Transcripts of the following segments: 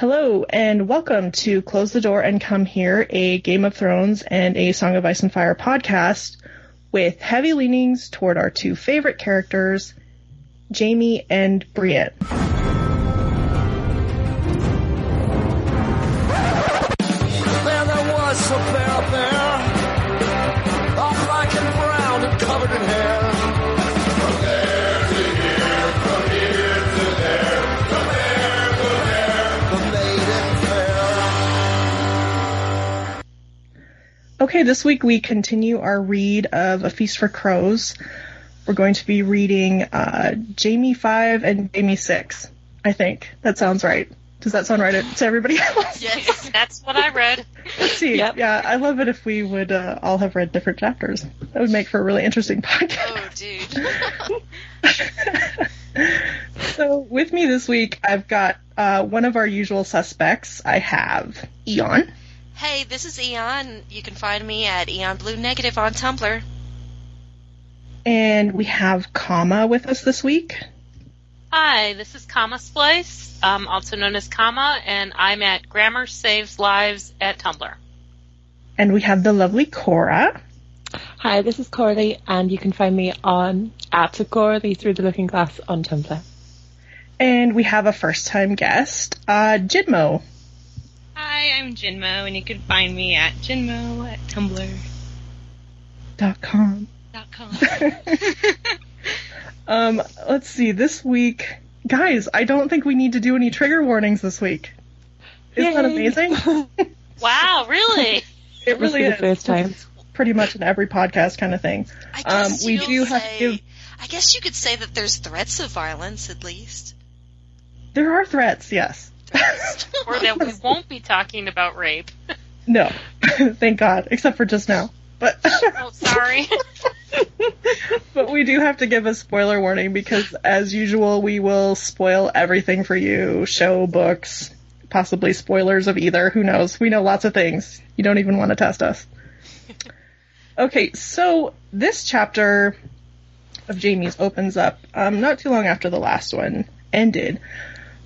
Hello, and welcome to Close the Door and Come Here, a Game of Thrones and a Song of Ice and Fire podcast with heavy leanings toward our two favorite characters, Jaime and Brienne. Okay, this week we continue our read of A Feast for Crows. We're going to be reading uh, Jamie 5 and Jamie 6, I think. That sounds right. Does that sound right to everybody else? Yes, that's what I read. Let's see. Yep. Yeah, I love it if we would uh, all have read different chapters. That would make for a really interesting podcast. Oh, dude. So with me this week, I've got uh, one of our usual suspects. I have Eon. Hey, this is Eon. You can find me at Eon Blue Negative on Tumblr. And we have Kama with us this week. Hi, this is Comma Splice, um, also known as Comma, and I'm at Grammar Saves Lives at Tumblr. And we have the lovely Cora. Hi, this is Corley, and you can find me on at Corley through the Looking Glass on Tumblr. And we have a first time guest, uh, Jidmo. Hi, I'm Jinmo, and you can find me at Jinmo at Tumblr. Dot com. dot Um, let's see, this week, guys, I don't think we need to do any trigger warnings this week. Isn't that amazing? Wow, really? It really be the is. first time. Pretty much in every podcast kind of thing. I Um, we you'll do have to give- I guess you could say that there's threats of violence, at least. There are threats, yes. Or that we won't be talking about rape. No, thank God, except for just now. But Oh, sorry. but we do have to give a spoiler warning because, as usual, we will spoil everything for you. Show, books, possibly spoilers of either. Who knows? We know lots of things. You don't even want to test us. Okay, so this chapter of Jamie's opens up um, not too long after the last one ended.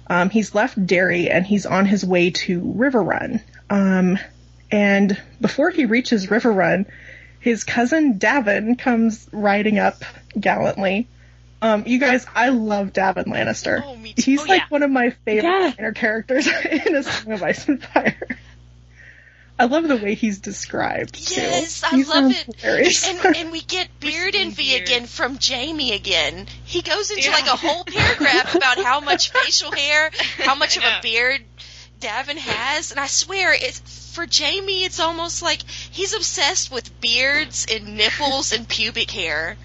Um, he's left Darry and he's on his way to Riverrun. Um, and before he reaches Riverrun, his cousin Daven comes riding up gallantly. Um, you guys, I love Daven Lannister. Oh, me too. He's Oh, like yeah. one of my favorite Yeah. minor characters in A Song of Ice and Fire. I love the way he's described. too. Yes, I He love it. hilarious. And, and we get beard envy again from Jamie again. He goes into Yeah. like a whole paragraph about how much facial hair, how much of a beard Daven has, and I swear it's for Jamie. It's almost like he's obsessed with beards and nipples and pubic hair,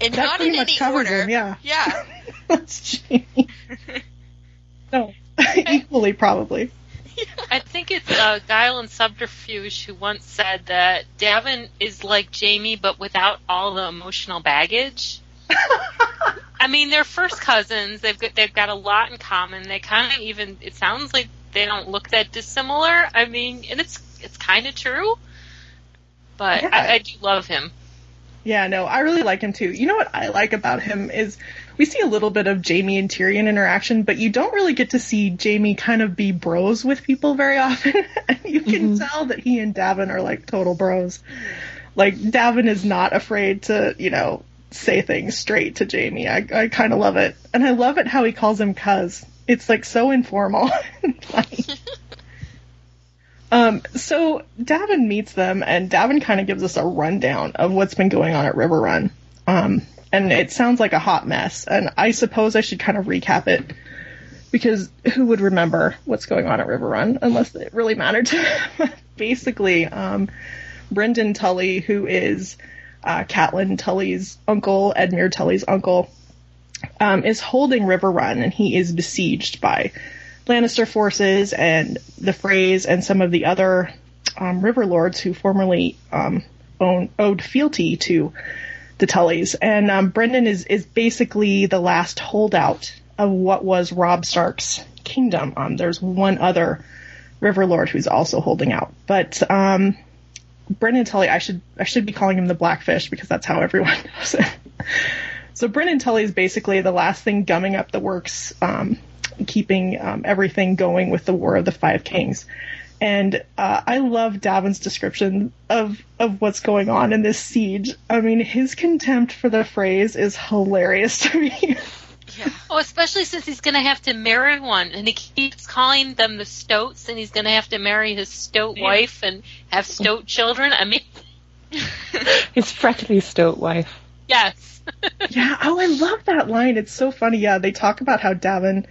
and that not in much any covers order. him, yeah. Yeah. That's Jamie. no, equally probably. I think it's uh, Guile and Subterfuge who once said that Daven is like Jamie, but without all the emotional baggage. I mean, they're first cousins. They've got they've got a lot in common. They kind of even it sounds like they don't look that dissimilar. I mean, and it's it's kind of true. But Yeah. I, I do love him. Yeah, no, I really like him too. You know what I like about him is we see a little bit of Jamie and Tyrion interaction, but you don't really get to see Jamie kind of be bros with people very often. and you can Mhm. tell that he and Daven are like total bros. Like Daven is not afraid to, you know, say things straight to Jamie. I I kind of love it. And I love it how he calls him cuz. It's like so informal. Um, so Daven meets them, and Daven kind of gives us a rundown of what's been going on at Riverrun. Um, and it sounds like a hot mess. And I suppose I should kind of recap it because who would remember what's going on at Riverrun unless it really mattered to? Basically, um, Brynden Tully, who is uh, Catelyn Tully's uncle, Edmure Tully's uncle, um, is holding Riverrun, and he is besieged by Lannister forces and the Freys and some of the other um, river lords who formerly um, owed fealty to the Tullys. And um, Brynden is, is basically the last holdout of what was Robb Stark's kingdom. Um, there's one other river lord who's also holding out, but um, Brynden Tully, I should I should be calling him the Blackfish because that's how everyone knows it. So Brynden Tully is basically the last thing gumming up the works um, keeping um, everything going with the War of the Five Kings. And uh, I love Daven's description of of what's going on in this siege. I mean, his contempt for the Freys is hilarious to me. Yeah. Oh, especially since he's going to have to marry one, and he keeps calling them the Stoats, and he's going to have to marry his Stoat Yeah. wife and have Stoat children. I mean, His freckly stoat wife. yes. yeah. Oh, I love that line. It's so funny. Yeah, they talk about how Daven,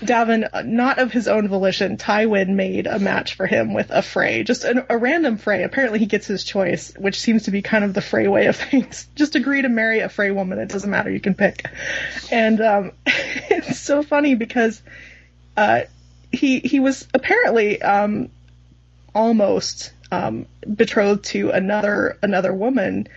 Daven, uh, not of his own volition, Tywin made a match for him with a Frey, just an, a random Frey. Apparently, he gets his choice, which seems to be kind of the Frey way of things. Just agree to marry a Frey woman. It doesn't matter. You can pick. And um, it's so funny because uh, he he was apparently um, almost um, betrothed to another another woman.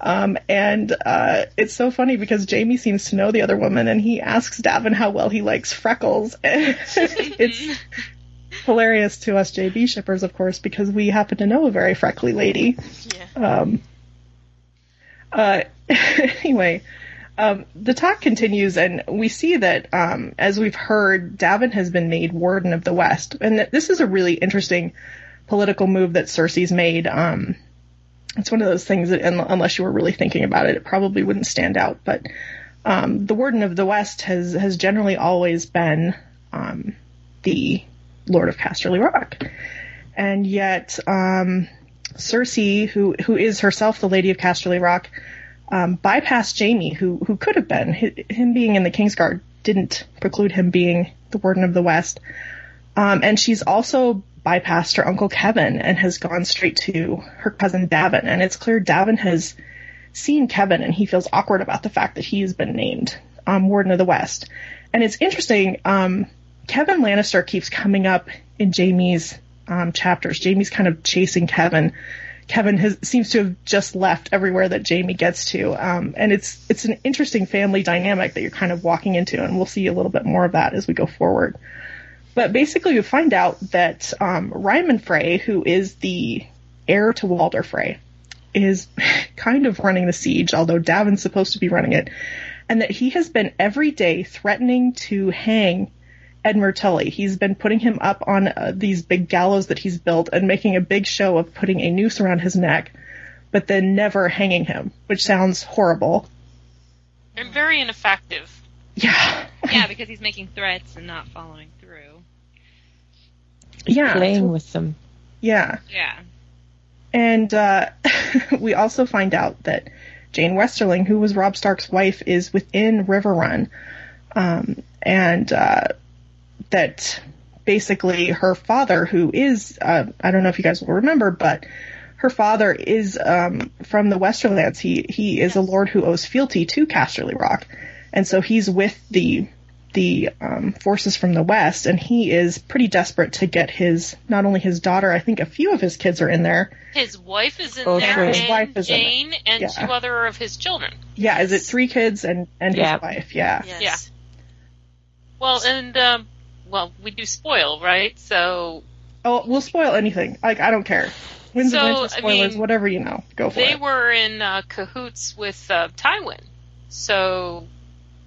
Um, and uh, it's so funny because Jamie seems to know the other woman, and he asks Daven how well he likes freckles. it's hilarious to us JB shippers, of course, because we happen to know a very freckly lady. Yeah. Um, uh, anyway, um, the talk continues, and we see that, um, as we've heard, Daven has been made Warden of the West, and this is a really interesting political move that Cersei's made. Um, it's one of those things that, unless you were really thinking about it, it probably wouldn't stand out. But um, the Warden of the West has has generally always been um, the Lord of Casterly Rock, and yet um, Cersei, who who is herself the Lady of Casterly Rock, um, bypassed Jamie, who who could have been. Him being in the Kingsguard didn't preclude him being the Warden of the West, um, and she's also bypassed her uncle Kevan and has gone straight to her cousin Daven, and it's clear Daven has seen Kevan and he feels awkward about the fact that he has been named um, Warden of the West, and it's interesting. Um, Kevan Lannister keeps coming up in Jamie's um, chapters. Jamie's kind of chasing Kevan. Kevan has, seems to have just left everywhere that Jamie gets to, um, and it's it's an interesting family dynamic that you're kind of walking into, and we'll see a little bit more of that as we go forward. But basically, you find out that um, Ryman Frey, who is the heir to Walder Frey, is kind of running the siege, although Daven's supposed to be running it, and that he has been every day threatening to hang Edmure Tully. He's been putting him up on uh, these big gallows that he's built and making a big show of putting a noose around his neck, but then never hanging him, which sounds horrible. And very ineffective. Yeah. yeah, because he's making threats and not following through. Yeah. Playing with them. Yeah. Yeah. And uh, we also find out that Jeyne Westerling, who was Robb Stark's wife, is within Riverrun. Um, and uh, that basically her father, who is, uh, I don't know if you guys will remember, but her father is um, from the Westerlands. He he is a lord who owes fealty to Casterly Rock, and so he's with the the um, forces from the west, and he is pretty desperate to get his not only his daughter. I think a few of his kids are in there. His wife is in Oh, there, sure. and His wife is in Jane, and Yeah. two other of his children. Yeah, is it three kids and and Yeah. his wife? Yeah. Yes. Yeah. Well, and um, well, we do spoil, right? So Oh, we'll spoil anything. Like I don't care. Wins So, and I wins, spoilers, mean, whatever you know, go for they it. were in uh, cahoots with uh, Tywin. So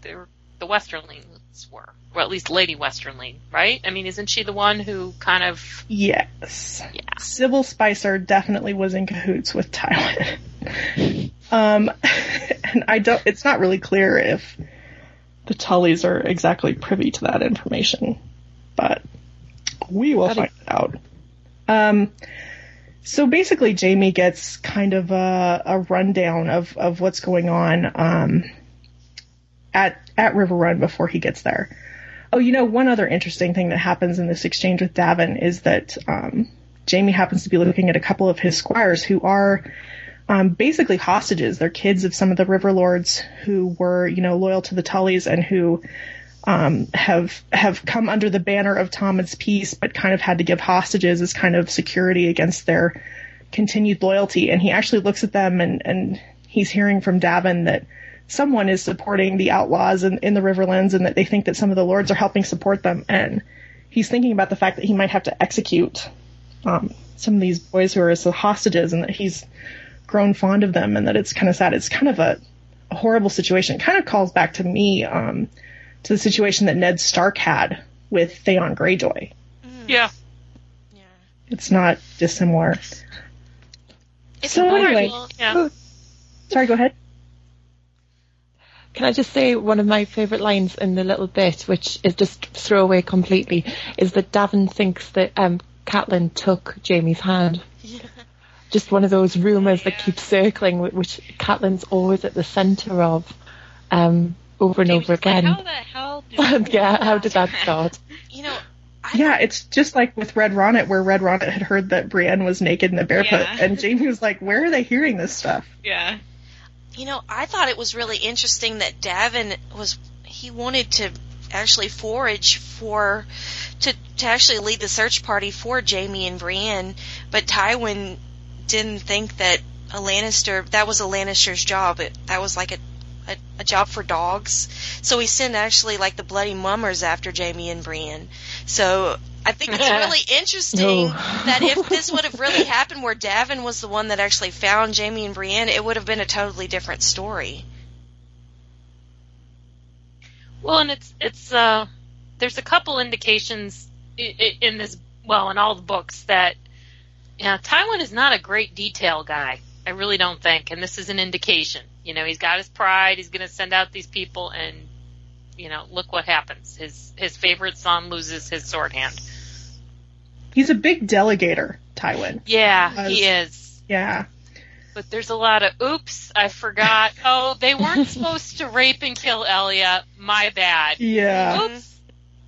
they were, the Westerlings were, or at least Lady Westerling, right? I mean, isn't she the one who kind of Yes. yeah? Sybell Spicer definitely was in cahoots with Tywin. um, and I don't. It's not really clear if the Tullys are exactly privy to that information, but we will Howdy. find out. Um, so basically, Jamie gets kind of a, a rundown of, of what's going on um, at at Riverrun before he gets there. Oh, you know, one other interesting thing that happens in this exchange with Daven is that um, Jamie happens to be looking at a couple of his squires who are um, basically hostages. They're kids of some of the river lords who were, you know, loyal to the Tullys and who um, have have come under the banner of Tommen's peace, but kind of had to give hostages as kind of security against their continued loyalty. And he actually looks at them and and he's hearing from Daven that someone is supporting the outlaws in, in the Riverlands and that they think that some of the lords are helping support them. And he's thinking about the fact that he might have to execute um, some of these boys who are his hostages and that he's grown fond of them and that it's kind of sad. It's kind of a, a horrible situation. It kind of calls back to me um, to the situation that Ned Stark had with Theon Greyjoy. Yeah. Yeah. It's not dissimilar. It's So anyway- Well, yeah. Sorry, go ahead. Can I just say one of my favourite lines in the little bit, which is just throwaway completely, is that Daven thinks that um, Catelyn took Jamie's hand. Yeah. Just one of those rumours that Yeah. keep circling, which Catelyn's always at the centre of, um, over and over just like, again. how the hell did yeah, how did that start? You know, I Yeah, it's just like with Red Ronnet, where Red Ronnet had heard that Brienne was naked and barefoot, Yeah. and Jamie was like, "Where are they hearing this stuff?" Yeah. You know, I thought it was really interesting that Daven was he wanted to actually forage for to to actually lead the search party for Jamie and Brienne, but Tywin didn't think that a Lannister that was a Lannister's job. It, that was like a, a a job for dogs. So he sent actually like the bloody mummers after Jamie and Brienne. So I think it's really interesting No. that if this would have really happened where Daven was the one that actually found Jamie and Brienne, it would have been a totally different story. Well, and it's it's uh, there's a couple indications in this well in all the books that yeah, Tywin is not a great detail guy. I really don't think, and this is an indication. You know, he's got his pride. He's going to send out these people, and you know, look what happens. His his favorite son loses his sword hand. He's a big delegator, Tywin. Yeah, he is. Yeah, But there's a lot of oops, I forgot. Oh, they weren't supposed to rape and kill Elia. My bad. yeah. Oops.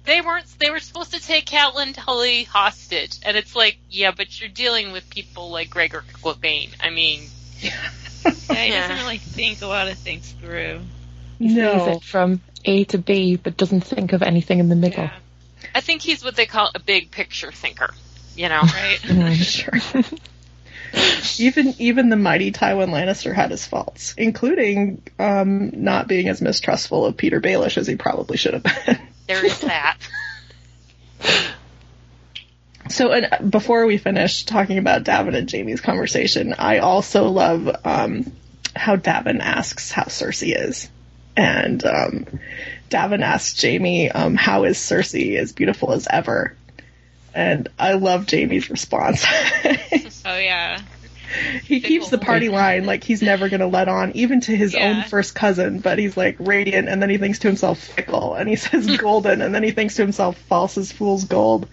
They weren't. They were supposed to take Catelyn Tully hostage, and it's like, yeah, but you're dealing with people like Gregor Clegane. I mean, Yeah, he Yeah. doesn't really think a lot of things through. He sees No, it from A to B, but doesn't think of anything in the middle. Yeah. I think he's what they call a big picture thinker. You know, Right. Mm. sure. even even the mighty Tywin Lannister had his faults, including um, not being as mistrustful of Petyr Baelish as he probably should have been. there is that. So, and before we finish talking about Daven and Jamie's conversation, I also love um, how Daven asks how Cersei is, and um, Daven asks Jamie, um, "How is Cersei as beautiful as ever?" And I love Jamie's response. Oh yeah. he keeps the party line like he's never going to let on, even to his Yeah. own first cousin. But he's like radiant, and then he thinks to himself fickle, and he says golden, and then he thinks to himself false as fool's gold.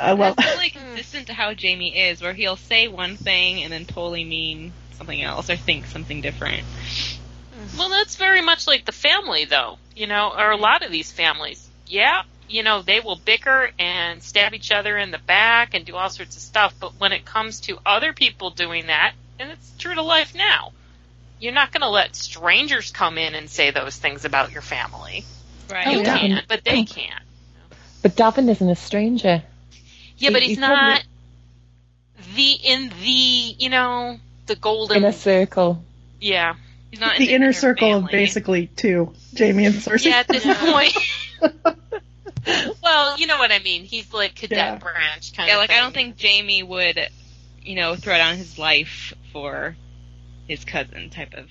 I love. That's really consistent to how Jamie is, where he'll say one thing and then totally mean something else or think something different. Well, that's very much like the family, though. You know, or a lot of these families. Yeah, you know, they will bicker and stab each other in the back and do all sorts of stuff. But when it comes to other people doing that, and it's true to life now, you're not going to let strangers come in and say those things about your family. Right. Oh, You yeah. can, but they can't. But Daven isn't a stranger. Yeah, but He- he's he probably- not the in the you know the golden. In a circle. yeah, He's not in the inner inner circle of basically two, Jamie and Cersei. yeah. At this point. well, you know what I mean. He's like cadet Yeah. branch kind Yeah, of. Yeah, like thing. I don't think Jamie would, you know, throw down his life for his cousin type of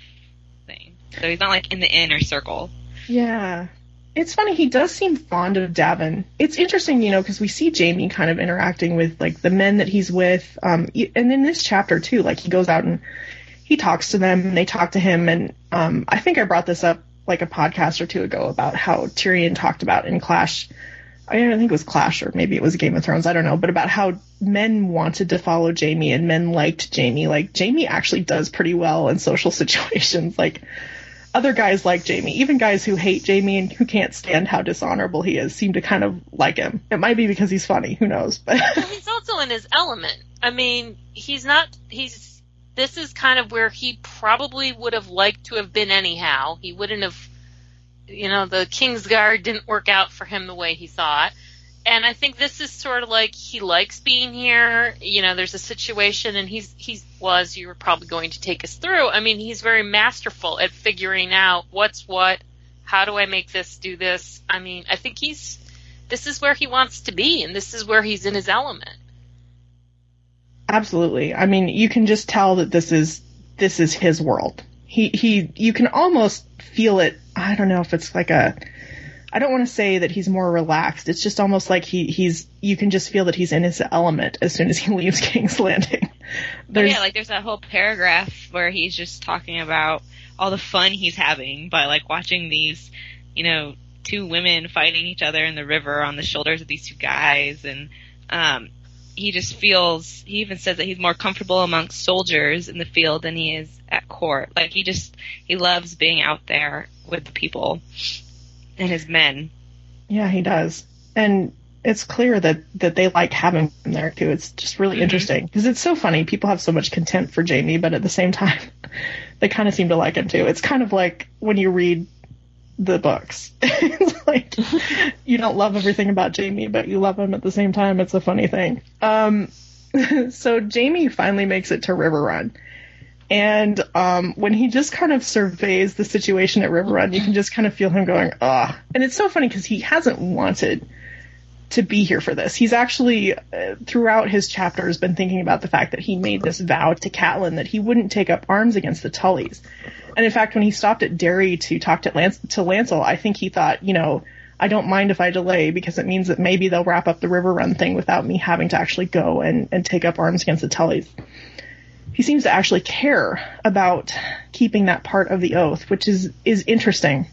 thing. So he's not like in the inner circle. Yeah. It's funny, he does seem fond of Daven. It's interesting, you know, because we see Jamie kind of interacting with, like, the men that he's with. Um, and in this chapter, too, like, he goes out and he talks to them, and they talk to him. And um, I think I brought this up, like, a podcast or two ago about how Tyrion talked about in Clash. I don't think it was Clash, or maybe it was Game of Thrones, I don't know, but about how men wanted to follow Jamie and men liked Jamie. Like, Jamie actually does pretty well in social situations. Like, other guys like Jamie, even guys who hate Jamie and who can't stand how dishonorable he is, seem to kind of like him. It might be because he's funny, who knows? But he's also in his element. I mean, he's not. He's. This is kind of where he probably would have liked to have been anyhow. He wouldn't have. You know, the Kingsguard didn't work out for him the way he thought. And I think this is sort of like he likes being here. You know, there's a situation, and he's he was you were probably going to take us through. I mean, he's very masterful at figuring out what's what. How do I make this do this? I mean, I think he's this is where he wants to be and this is where he's in his element. Absolutely, I mean, you can just tell that this is this is his world. He he, you can almost feel it. I don't know if it's like a I don't want to say that he's more relaxed. It's just almost like he he's you can just feel that he's in his element as soon as he leaves King's Landing. There's yeah, like there's that whole paragraph where he's just talking about all the fun he's having by like watching these, you know, two women fighting each other in the river on the shoulders of these two guys and um he just feels he even says that he's more comfortable amongst soldiers in the field than he is at court. Like he just he loves being out there with the people and his men. Yeah, he does. And it's clear that that they like having him there too. It's just really mm-hmm. interesting because it's so funny. People have so much contempt for Jamie, but at the same time, they kind of seem to like him too. It's kind of like when you read the books. it's like you don't love everything about Jamie, but you love him at the same time. It's a funny thing. Um, so Jamie finally makes it to Riverrun. And um, when he just kind of surveys the situation at Riverrun, you can just kind of feel him going, ah. And it's so funny because he hasn't wanted to be here for this. He's actually, uh, throughout his chapters, been thinking about the fact that he made this vow to Catelyn that he wouldn't take up arms against the Tullys. And in fact, when he stopped at Darry to talk to, Lance, to Lancel, I think he thought, you know, I don't mind if I delay because it means that maybe they'll wrap up the Riverrun thing without me having to actually go and, and take up arms against the Tullys. He seems to actually care about keeping that part of the oath, which is, is interesting,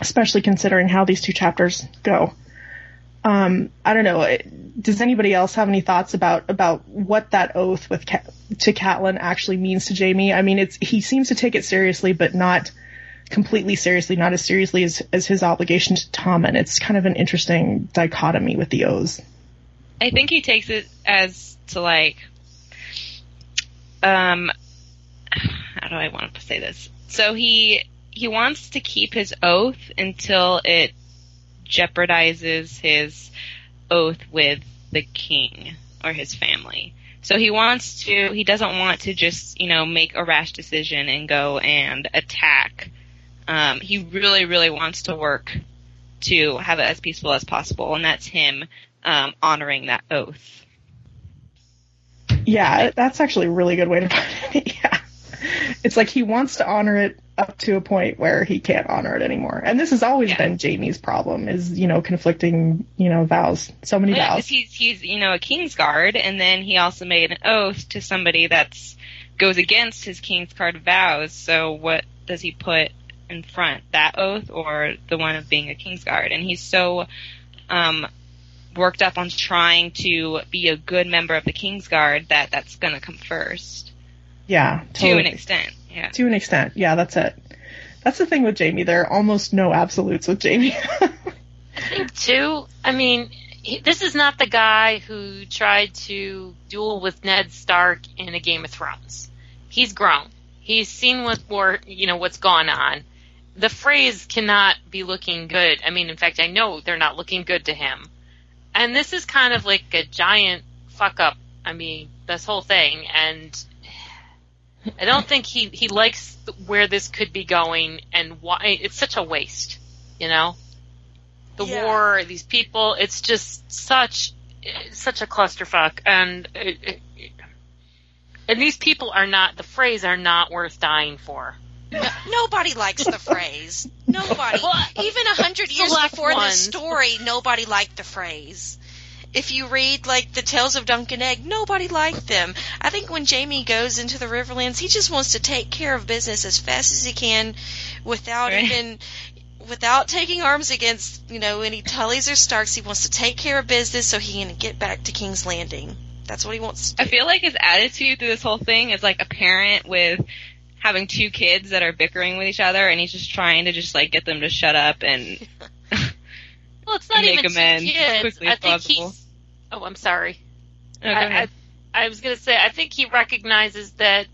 especially considering how these two chapters go. Um, I don't know. Does anybody else have any thoughts about about what that oath with to Catelyn actually means to Jamie? I mean, it's he seems to take it seriously, but not completely seriously, not as seriously as as his obligation to Tommen. It's kind of an interesting dichotomy with the oaths. I think he takes it as to like, um, how do I want to say this? So he he wants to keep his oath until it jeopardizes his oath with the king or his family. So he wants to, he doesn't want to just, you know, make a rash decision and go and attack. Um, he really, really wants to work to have it as peaceful as possible, and that's him um, honoring that oath. Yeah, that's actually a really good way to put it. yeah. It's like he wants to honor it up to a point where he can't honor it anymore. And this has always Yeah. been Jamie's problem is, you know, conflicting, you know, vows. So many Yeah, vows. he's he's you know a king's guard, and then he also made an oath to somebody that's goes against his king's guard vows. So what does he put in front? That oath or the one of being a king's guard? And he's so um, worked up on trying to be a good member of the king's guard that that's going to come first Yeah, to an extent. Yeah. To an extent. Yeah, that's it. That's the thing with Jamie. There are almost no absolutes with Jamie. Two, I mean, he, this is not the guy who tried to duel with Ned Stark in a Game of Thrones. He's grown. He's seen what more, you know, what's gone on. The Freys cannot be looking good. I mean, in fact, I know they're not looking good to him. And this is kind of like a giant fuck up. I mean, this whole thing. And I don't think he, he likes where this could be going and why it's such a waste, you know? The Yeah. war, these people, it's just such, such a clusterfuck. And, it, it, and these people are not, the Freys are not worth dying for. No, nobody likes the Freys. Nobody. Well, Even a hundred years before ones. this story, nobody liked the Freys. If you read like the Tales of Dunk and Egg, nobody liked them. I think when Jamie goes into the Riverlands, he just wants to take care of business as fast as he can, without Right. even without taking arms against you know any Tullys or Starks. He wants to take care of business so he can get back to King's Landing. That's what he wants to I feel like his attitude through this whole thing is like a parent with having two kids that are bickering with each other, and he's just trying to just like get them to shut up and Well, it's not Make even two amends as kids. quickly I as think possible. he's. Oh, I'm sorry. Go I. I, I was going to say, I think he recognizes that.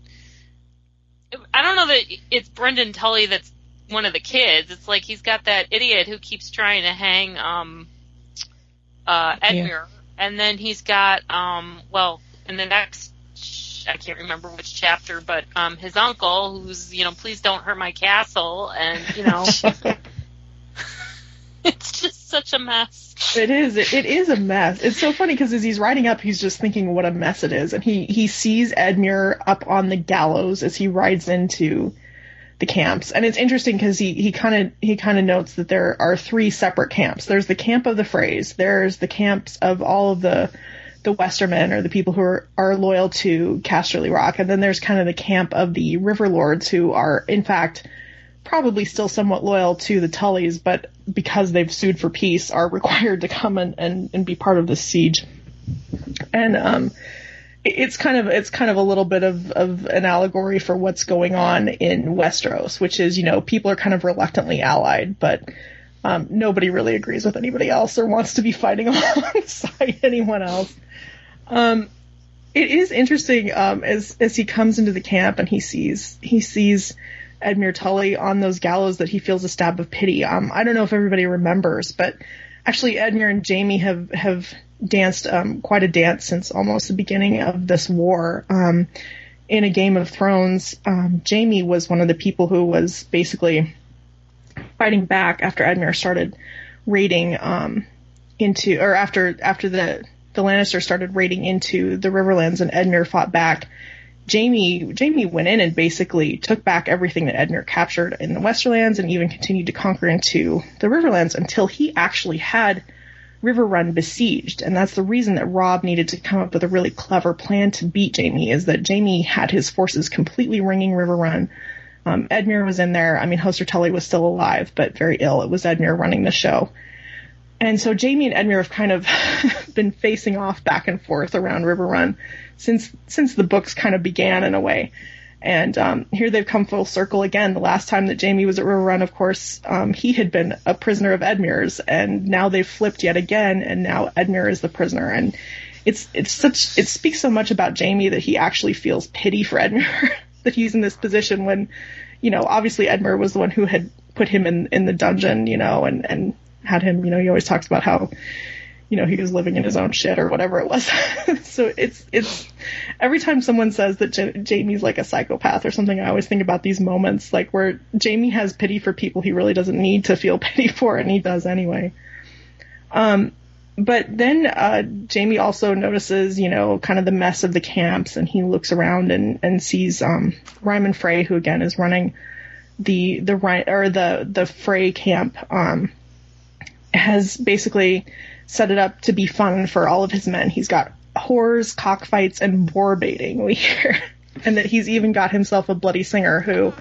I don't know that it's Brynden Tully that's one of the kids. It's like he's got that idiot who keeps trying to hang um, uh, Edmure, and then he's got um, well, in the next. I can't remember which chapter, but um, his uncle, who's you know, please don't hurt my castle, and you know, it's just such a mess. It is. It, it is a mess. It's so funny because as he's riding up, he's just thinking what a mess it is, and he he sees Edmure up on the gallows as he rides into the camps. And it's interesting because he, he kind of he kind of notes that there are three separate camps. There's the camp of the Freys. There's the camps of all of the the Westermen or the people who are, are loyal to Casterly Rock, and then there's kind of the camp of the River Lords who are in fact probably still somewhat loyal to the Tullys, but because they've sued for peace, are required to come and, and, and be part of the siege. And um, it's kind of it's kind of a little bit of, of an allegory for what's going on in Westeros, which is you know people are kind of reluctantly allied, but um, nobody really agrees with anybody else or wants to be fighting alongside anyone else. Um, it is interesting um, as as he comes into the camp and he sees he sees Edmure Tully on those gallows that he feels a stab of pity. Um, I don't know if everybody remembers, but actually Edmure and Jaime have have danced um, quite a dance since almost the beginning of this war. Um, in a Game of Thrones, um, Jaime was one of the people who was basically fighting back after Edmure started raiding um, into, or after after the the Lannisters started raiding into the Riverlands and Edmure fought back. Jaime Jaime went in and basically took back everything that Edmure captured in the Westerlands and even continued to conquer into the Riverlands until he actually had Riverrun besieged, and that's the reason that Robb needed to come up with a really clever plan to beat Jamie Is that Jamie had his forces completely ringing Riverrun. Um, Edmure was in there. I mean, Hoster Tully was still alive, but very ill. It was Edmure running the show. And so Jamie and Edmure have kind of been facing off back and forth around Riverrun since since the books kind of began in a way. And um, here they've come full circle again. The last time that Jaime was at Riverrun, of course, um, he had been a prisoner of Edmure's, and now they've flipped yet again, and now Edmure is the prisoner. And it's it's such it speaks so much about Jaime that he actually feels pity for Edmure that he's in this position when, you know, obviously Edmure was the one who had put him in in the dungeon, you know, and and had him, you know, he always talks about how you know, he was living in his own shit or whatever it was. so it's, it's, every time someone says that J- Jaime's like a psychopath or something, I always think about these moments, like where Jamie has pity for people he really doesn't need to feel pity for, and he does anyway. Um, but then, uh, Jaime also notices, you know, kind of the mess of the camps, and he looks around and, and sees, um, Ryman Frey, who again is running the, the, or the, the Frey camp, um, has basically, set it up to be fun for all of his men. He's got whores, cockfights, and boar baiting, we hear. and that he's even got himself a bloody singer who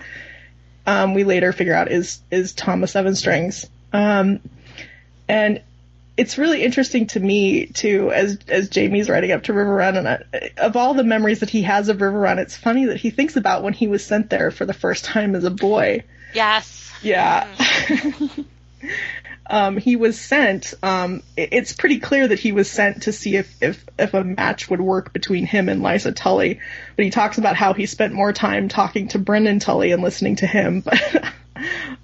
um, we later figure out is is Thomas Seven Strings. Um, and it's really interesting to me too, as as Jaime's riding up to Riverrun, and I, of all the memories that he has of Riverrun, it's funny that he thinks about when he was sent there for the first time as a boy. Yes. Yeah. Mm. um, he was sent. Um, it's pretty clear that he was sent to see if, if if a match would work between him and Lysa Tully. But he talks about how he spent more time talking to Brynden Tully and listening to him. But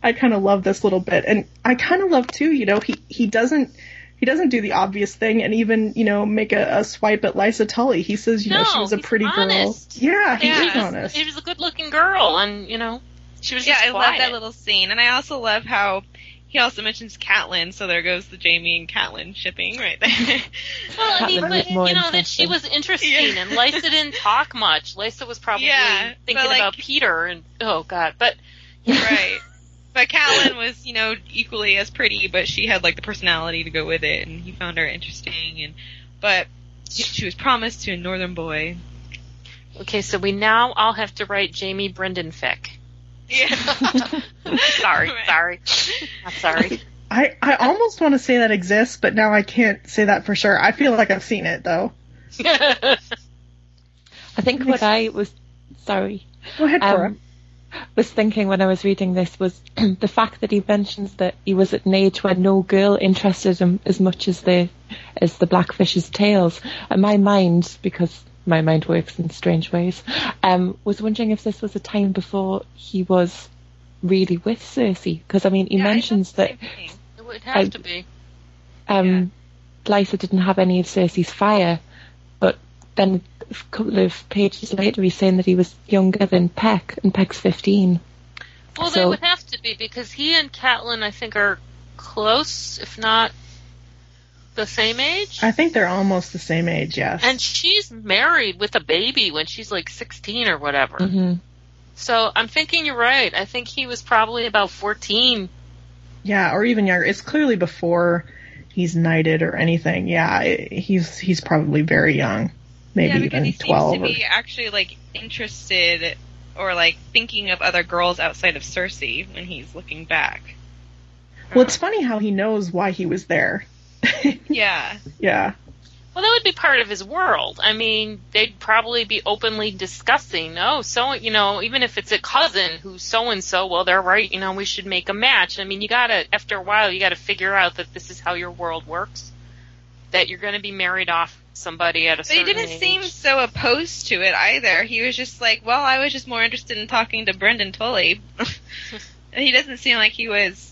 I kind of love this little bit, and I kind of love too. You know, he he doesn't he doesn't do the obvious thing and even you know make a, a swipe at Lysa Tully. He says, you no, know, she was a pretty honest. girl. Yeah, he yeah, is honest. She was a good-looking girl, and you know, she was yeah. just I quiet. love that little scene, and I also love how he also mentions Catelyn, so there goes the Jaime and Catelyn shipping right there. Well, I mean, but you know that she was interesting, Yeah. and Lysa didn't talk much. Lysa was probably Yeah, thinking like- about Petyr, and oh god, but right. But Catelyn was, you know, equally as pretty, but she had like the personality to go with it, and he found her interesting. And but she was promised to a northern boy. okay, so we now all have to write Jamie Brynden Fick. Yeah. Sorry, Right. sorry, I'm sorry. I, I almost want to say that exists, but now I can't say that for sure. I feel like I've seen it though. I think what I was sorry Go ahead, Cora. um, was thinking when I was reading this was the fact that he mentions that he was at an age where no girl interested him as much as the as the Blackfish's tales. And my mind, because my mind works in strange ways, um, was wondering if this was a time before he was really with Cersei. Because I mean, he Yeah, mentions that it would have I- to be. um, Lysa didn't have any of Cersei's fire, but then a couple of pages later he's saying that he was younger than Peck, and Peck's 15. Well, they would have to be because he and Catelyn, I think, are close, if not the same age. I think they're almost the same age, yes. And she's married with a baby when she's like 16 or whatever. hmm So I'm thinking you're right. I think he was probably about 14. Yeah, or even younger. It's clearly before he's knighted or anything. Yeah, he's he's probably very young, maybe yeah, even he twelve. seems to or, be actually like interested or like thinking of other girls outside of Cersei when he's looking back. well, it's funny how he knows why he was there. Yeah. yeah, Well, that would be part of his world. I mean, they'd probably be openly discussing, oh, so, you know, even if it's a cousin who's so and so, well, they're right, you know, we should make a match. I mean, you gotta, after a while, you gotta figure out that this is how your world works. That you're gonna be married off somebody at a But he didn't age. seem so opposed to it either. He was just like, well, I was just more interested in talking to Brynden Tully. And he doesn't seem like he was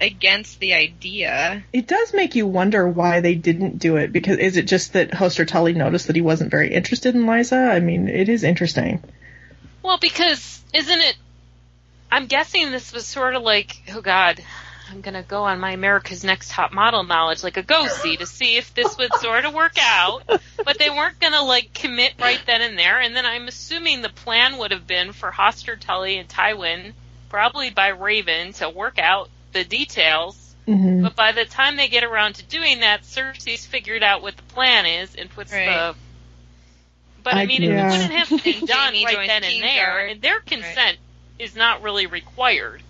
against the idea. it does make you wonder why they didn't do it. Because is it just that Hoster Tully noticed that he wasn't very interested in Lysa? I mean, it is interesting. Well, because isn't it? I'm guessing this was sort of like, oh God, I'm gonna go on my America's Next Top Model knowledge, like a go see to see if this would sort of work out. But they weren't gonna like commit right then and there. And then I'm assuming the plan would have been for Hoster Tully and Tywin, probably by Raven, to work out the details. hmm But by the time they get around to doing that, Cersei's figured out what the plan is and puts Right. the. But I, I- mean, yeah. it wouldn't have been done Jamie right then and there, Guard. and their consent is not really required.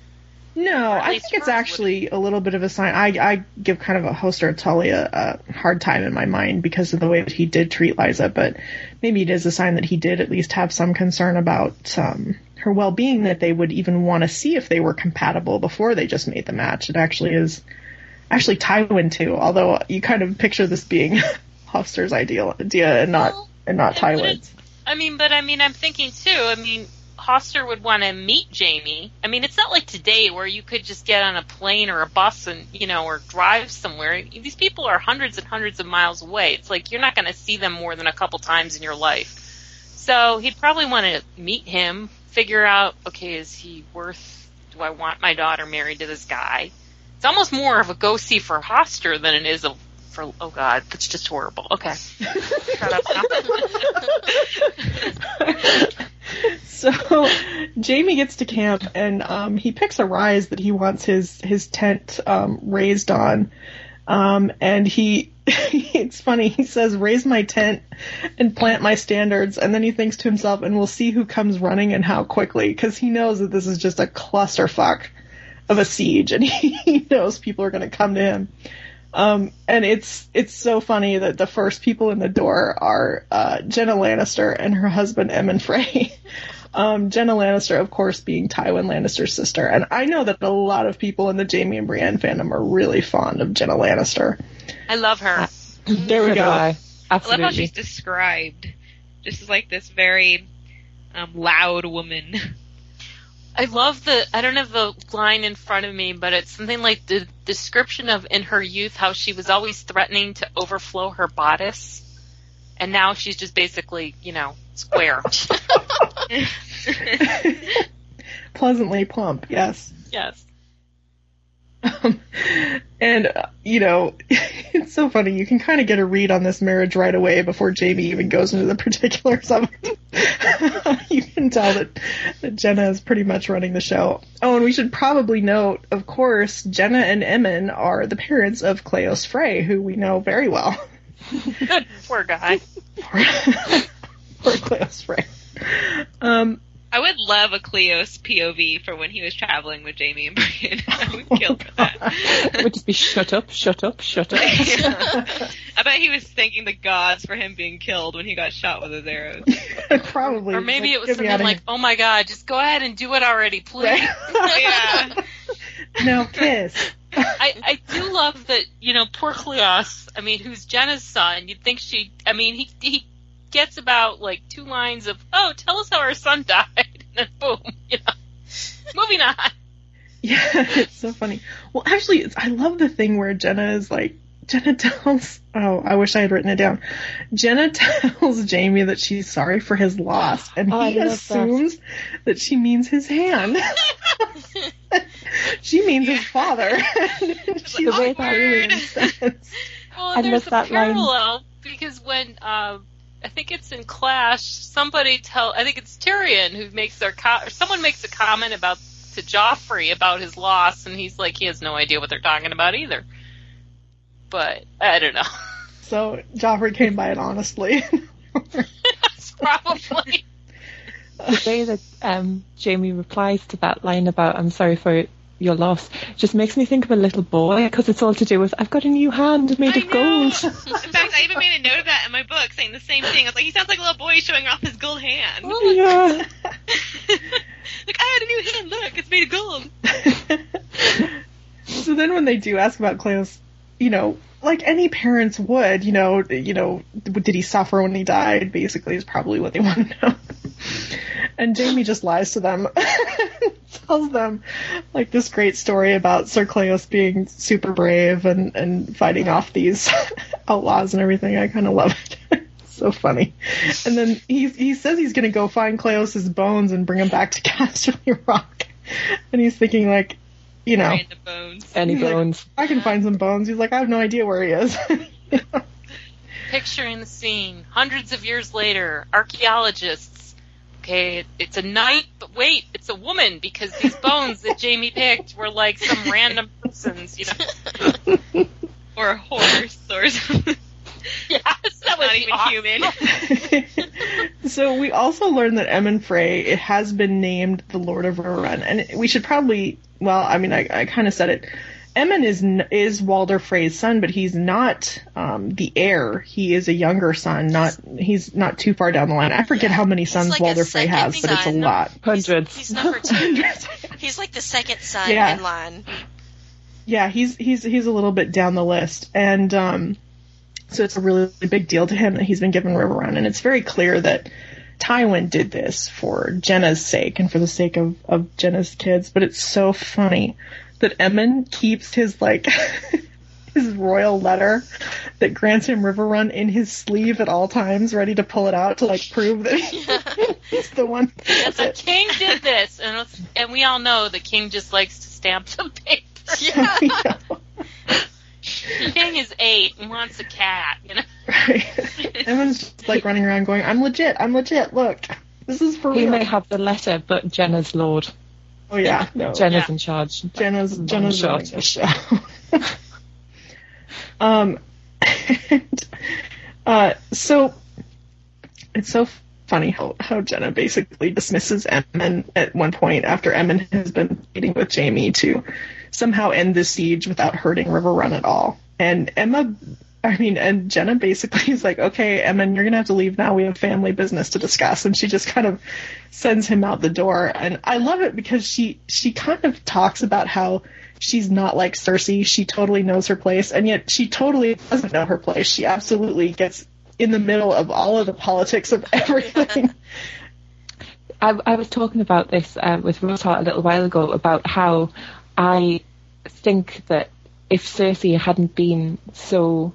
No, I think it's hers actually a little bit of a sign. I, I give kind of a Hoster Tully a, a hard time in my mind because of the way that he did treat Lysa, but maybe it is a sign that he did at least have some concern about um, her well-being, that they would even want to see if they were compatible before they just made the match. It actually is, actually Tywin too, although you kind of picture this being Hoster's ideal idea and not, Well, and not Tywin's. I mean, but I mean, I'm thinking too. I mean, Hoster would want to meet Jamie. I mean, it's not like today where you could just get on a plane or a bus and you know, or drive somewhere. These people are hundreds and hundreds of miles away. It's like you're not going to see them more than a couple times in your life. So he'd probably want to meet him, figure out, okay, is he worth? Do I want my daughter married to this guy? It's almost more of a go see for Hoster than it is a for. Oh God, that's just horrible. Okay. So Jamie gets to camp and um, he picks a rise that he wants his his tent um, raised on. Um, and he, it's funny, he says, raise my tent and plant my standards. And then he thinks to himself, and we'll see who comes running and how quickly, because he knows that this is just a clusterfuck of a siege and he knows people are going to come to him. Um, and it's, it's so funny that the first people in the door are, uh, Genna Lannister and her husband, Emmon Frey. Um, Genna Lannister, of course, being Tywin Lannister's sister. And I know that a lot of people in the Jamie and Brienne fandom are really fond of Genna Lannister. I love her. There we So go. I. I love how she's described. Just as like this very um, loud woman. I love the, I don't have the line in front of me, but it's something like the description of in her youth how she was always threatening to overflow her bodice. And now she's just basically, you know, square. Pleasantly plump, yes. yes. Um, and, uh, you know, it's so funny. You can kind of get a read on this marriage right away before Jamie even goes into the particulars of it. you can tell that, that Genna is pretty much running the show. Oh, and we should probably note, of course, Genna and Emmon are the parents of Cleos Frey, who we know very well. Poor guy. Poor Cleos Frey. Um, I would love a Cleos POV for when he was traveling with Jamie and Brienne. I would kill for that. It would just be shut up, shut up, shut up. I bet he was thanking the gods for him being killed when he got shot with his arrows. probably. Or maybe like, it was something like, oh my god, just go ahead and do it already, please. here. yeah. now kiss. I, I do love that, you know, poor Cleos, I mean, who's Genna's son, you'd think she, I mean, he, he gets about like two lines of, oh, tell us how our son died, and then boom, you know, moving on. Yeah, it's so funny. Well, actually, it's, I love the thing where Genna is like, Genna tells, oh, I wish I had written it down. Genna tells Jamie that she's sorry for his loss, and Oh, he love that. assumes that. she means his hand. she means his father. she's The way like, that- really incensed. Well, I there's a that line. parallel, because when, uh, I think it's in Clash. Somebody tell. I think it's Tyrion who makes their. Co- or someone makes a comment about to Joffrey about his loss, and he's like, he has no idea what they're talking about either. But I don't know. So Joffrey came by it honestly. That's probably. the way that um, Jamie replies to that line about "I'm sorry for your loss" just makes me think of a little boy because it's all to do with "I've got a new hand made I of gold." In fact, I even made a note of that in my book, saying the same thing. I was like, he sounds like a little boy showing off his gold hand. Oh, yeah. like, I had a new hand. Look, it's made of gold. so then when they do ask about Cleos, you know, like any parents would, you know, you know, did he suffer when he died? Basically, is probably what they want to know. And Jamie just lies to them, tells them like this great story about Sir Cleos being super brave and and fighting off these outlaws and everything. I kind of love it. so funny. And then he he says he's gonna go find Cleos's bones and bring them back to Casterly Rock. And he's thinking like, you know, bones. Any He's like, bones? I can find some bones. He's like, I have no idea where he is. Picturing the scene, hundreds of years later, archaeologists. Okay, it's a knight, but wait, it's a woman because these bones that Jamie picked were like some random person's, you know. Or a horse or something. Yes, that would Not even awesome. human. so we also learned that Emmon Frey it has been named the Lord of Riverrun, and we should probably. Well, I mean, I, I kind of said it. Emmon is n- is Walder Frey's son, but he's not um, the heir. He is a younger son. Not he's not too far down the line. I forget how many sons like Walder Frey has, but it's a son. lot. Hundreds. He's number two. He's like the second son Yeah. in line. yeah, he's he's he's a little bit down the list, and um, so it's a really big deal to him that he's been given Riverrun, and it's very clear that Tywin did this for Genna's sake and for the sake of of Genna's kids. But it's so funny that Emmon keeps his like his royal letter that grants him Riverrun in his sleeve at all times, ready to pull it out to like prove that he's the one. Yes, the king did this, and it's, and we all know the king just likes to stamp some paper. Yeah. Yeah, The king is eight and wants a cat, you know. right. Emmon's just like running around going, "I'm legit. I'm legit. Look, this is for He real." may have the letter, but Genna's lord. Oh yeah, no. Genna's Yeah. in charge. Genna's Long Genna's shot. running the show. um, and, uh, so it's so funny how how Genna basically dismisses Emmon at one point after Emmon has been meeting with Jamie to somehow end the siege without hurting Riverrun at all. And Emma. I mean, and Genna basically is like, okay, Emmon, you're gonna have to leave now. We have family business to discuss, and she just kind of sends him out the door. And I love it because she she kind of talks about how she's not like Cersei. She totally knows her place, and yet she totally doesn't know her place. She absolutely gets in the middle of all of the politics of everything. I, I was talking about this uh, with Rosehart a little while ago about how I think that if Cersei hadn't been so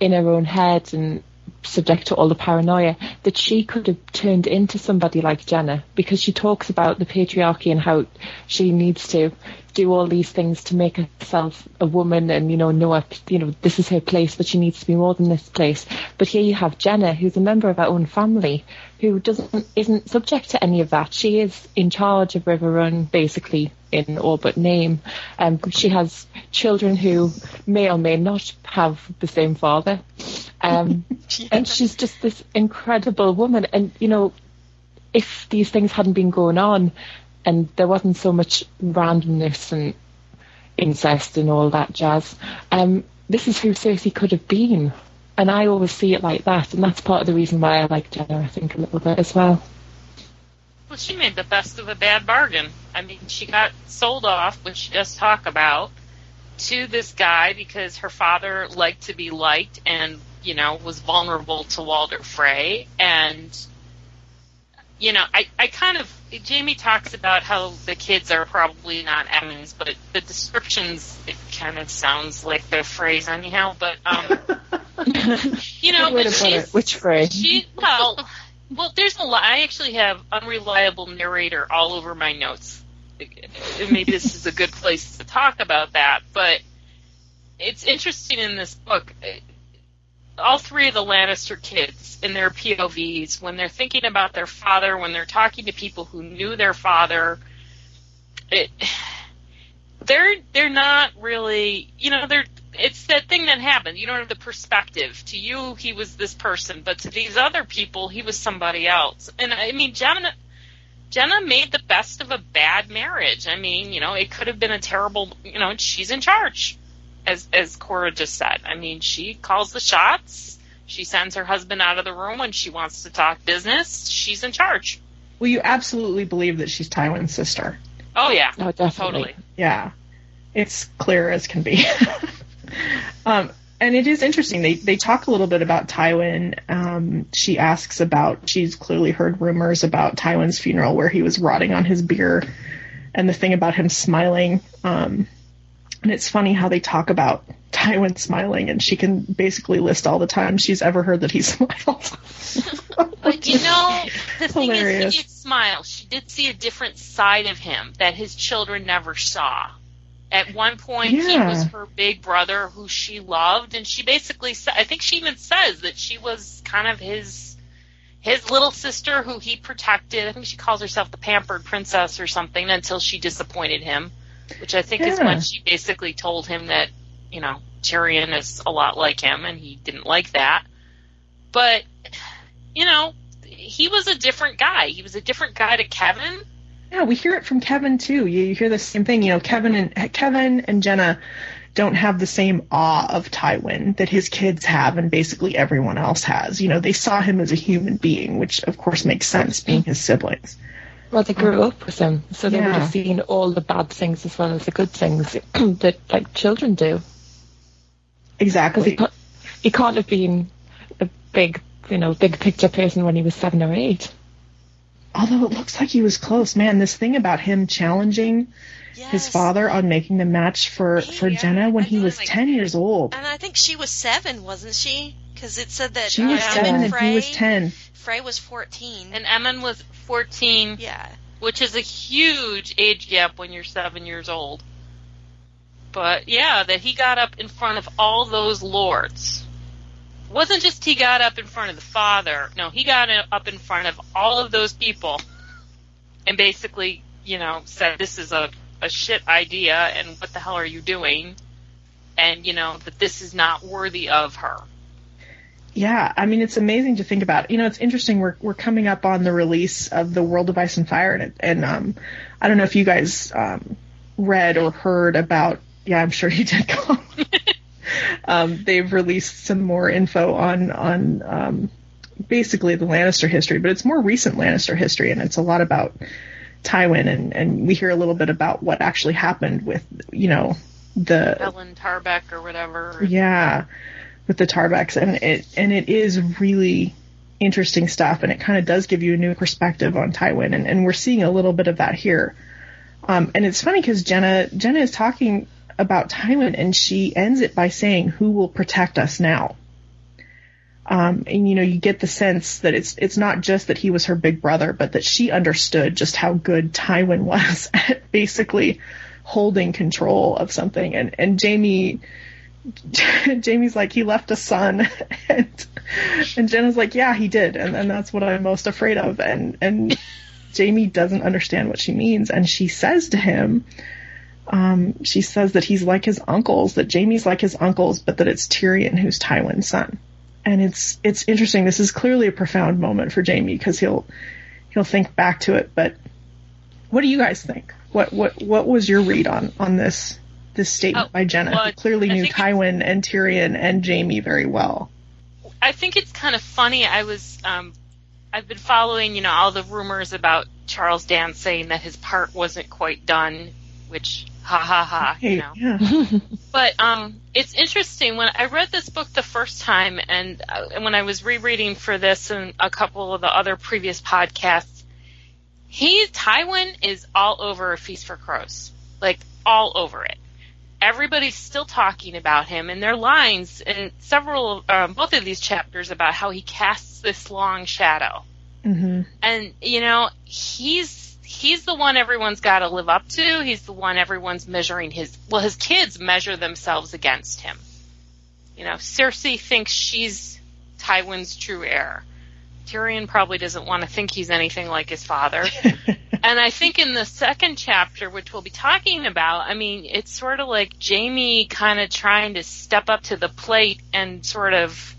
in her own head and subject to all the paranoia, that she could have turned into somebody like Genna because she talks about the patriarchy and how she needs to do all these things to make herself a woman and you know know her, you know this is her place but she needs to be more than this place. But here you have Genna who's a member of our own family who doesn't isn't subject to any of that. She is in charge of Riverrun, basically in all but name. Um, she has children who may or may not have the same father. Um, and she's just this incredible woman. And you know if these things hadn't been going on and there wasn't so much randomness and incest and all that jazz, um, this is who Cersei could have been. And I always see it like that, and that's part of the reason why I like Genna, I think, a little bit as well. Well, she made the best of a bad bargain. I mean, she got sold off, which she does talk about, to this guy because her father liked to be liked and, you know, was vulnerable to Walder Frey. And, you know, I, I kind of, Jamie talks about how the kids are probably not Emmons, but the descriptions, it kind of sounds like their Freys anyhow, but, um, you know, but she's, which Freys? she well, well, there's a lot. I actually have unreliable narrator all over my notes. Maybe this is a good place to talk about that, but it's interesting in this book. All three of the Lannister kids in their POVs when they're thinking about their father, when they're talking to people who knew their father, it they're they're not really you know they're it's that thing that happened. You don't have the perspective. To you, he was this person, but to these other people, he was somebody else. And I mean, Genna, Genna made the best of a bad marriage. I mean, you know, it could have been a terrible, you know, she's in charge, as as Cora just said. I mean, she calls the shots. She sends her husband out of the room when she wants to talk business. She's in charge. Well, you absolutely believe that she's Tywin's sister. Oh yeah, Oh, definitely. totally. Yeah, it's clear as can be. um, and it is interesting. They they talk a little bit about Tywin. Um, she asks about. She's clearly heard rumors about Tywin's funeral where he was rotting on his bier, and the thing about him smiling. Um, and it's funny how they talk about Tywin smiling, and she can basically list all the times she's ever heard that he smiled. But you know, the thing Hilarious. is, he did smile. She did see a different side of him that his children never saw. At one point, he was her big brother who she loved, and she basically I think she even says that she was kind of his his little sister who he protected. I think she calls herself the pampered princess or something until she disappointed him, which I think is Yeah. when she basically told him that, you know, Tyrion is a lot like him, and he didn't like that. But you know, he was a different guy. He was a different guy to Kevan. Yeah, we hear it from Kevan too. You, you hear the same thing. You know, Kevan and Kevan and Genna don't have the same awe of Tywin that his kids have and basically everyone else has. You know, they saw him as a human being, which of course makes sense being his siblings. Well, they grew up with him, so they would have seen all the bad things as well as the good things that like children do. Exactly. he, ca- he can't have been a big, you know, big picture person when he was seven or eight. Although it looks like he was close, man. This thing about him challenging his father on making the match for for Genna when I he was like, ten years old. And I think she was seven, wasn't she? Because it said that She was uh, seven and he was ten. Frey was fourteen. And Emmon was 14, yeah, which is a huge age gap when you're seven years old. But yeah, that he got up in front of all those lords. Wasn't just he got up in front of the father. No, he got up in front of all of those people and basically, you know, said this is a, a shit idea and what the hell are you doing? And, you know, that this is not worthy of her. Yeah, I mean it's amazing to think about. You know, it's interesting. We're we're coming up on the release of the World of Ice and Fire, and, and um, I don't know if you guys um, read or heard about. Yeah, I'm sure you did. Um, they've released some more info on on um, basically the Lannister history, but it's more recent Lannister history, and it's a lot about Tywin, and and we hear a little bit about what actually happened with you know the Ellyn Tarbeck or whatever. yeah, with the Tarbecks, and it and it is really interesting stuff, and it kind of does give you a new perspective on Tywin, and, and we're seeing a little bit of that here. Um, and it's funny because Genna Genna is talking about Tywin, and she ends it by saying, "Who will protect us now?" Um, and you know, you get the sense that it's it's not just that he was her big brother, but that she understood just how good Tywin was at basically holding control of something. And and Jamie Jamie's like, he left a son, and and Genna's like, yeah, he did, and and that's what I'm most afraid of. And and Jamie doesn't understand what she means, and she says to him, um, she says that he's like his uncles, that Jamie's like his uncles, but that it's Tyrion who's Tywin's son. And it's it's interesting. This is clearly a profound moment for Jamie because he'll he'll think back to it. But what do you guys think? What what what was your read on on this this statement Oh, by Genna, well, who clearly I knew Tywin and Tyrion and Jamie very well? I think it's kind of funny. I was, um, I've been following, you know, all the rumors about Charles Dance saying that his part wasn't quite done, which, ha ha ha, you know. yeah. But um, it's interesting when I read this book the first time, and, uh, and when I was rereading for this and a couple of the other previous podcasts, he Tywin is all over a feast for crows, like all over it. Everybody's still talking about him, and their lines in several, um, both of these chapters about how he casts this long shadow, hmm and you know he's he's the one everyone's got to live up to. He's the one everyone's measuring his well, his kids measure themselves against him. You know, Cersei thinks she's Tywin's true heir. Tyrion probably doesn't want to think he's anything like his father. and I think in the second chapter, which we'll be talking about, I mean, it's sort of like Jamie kind of trying to step up to the plate and sort of,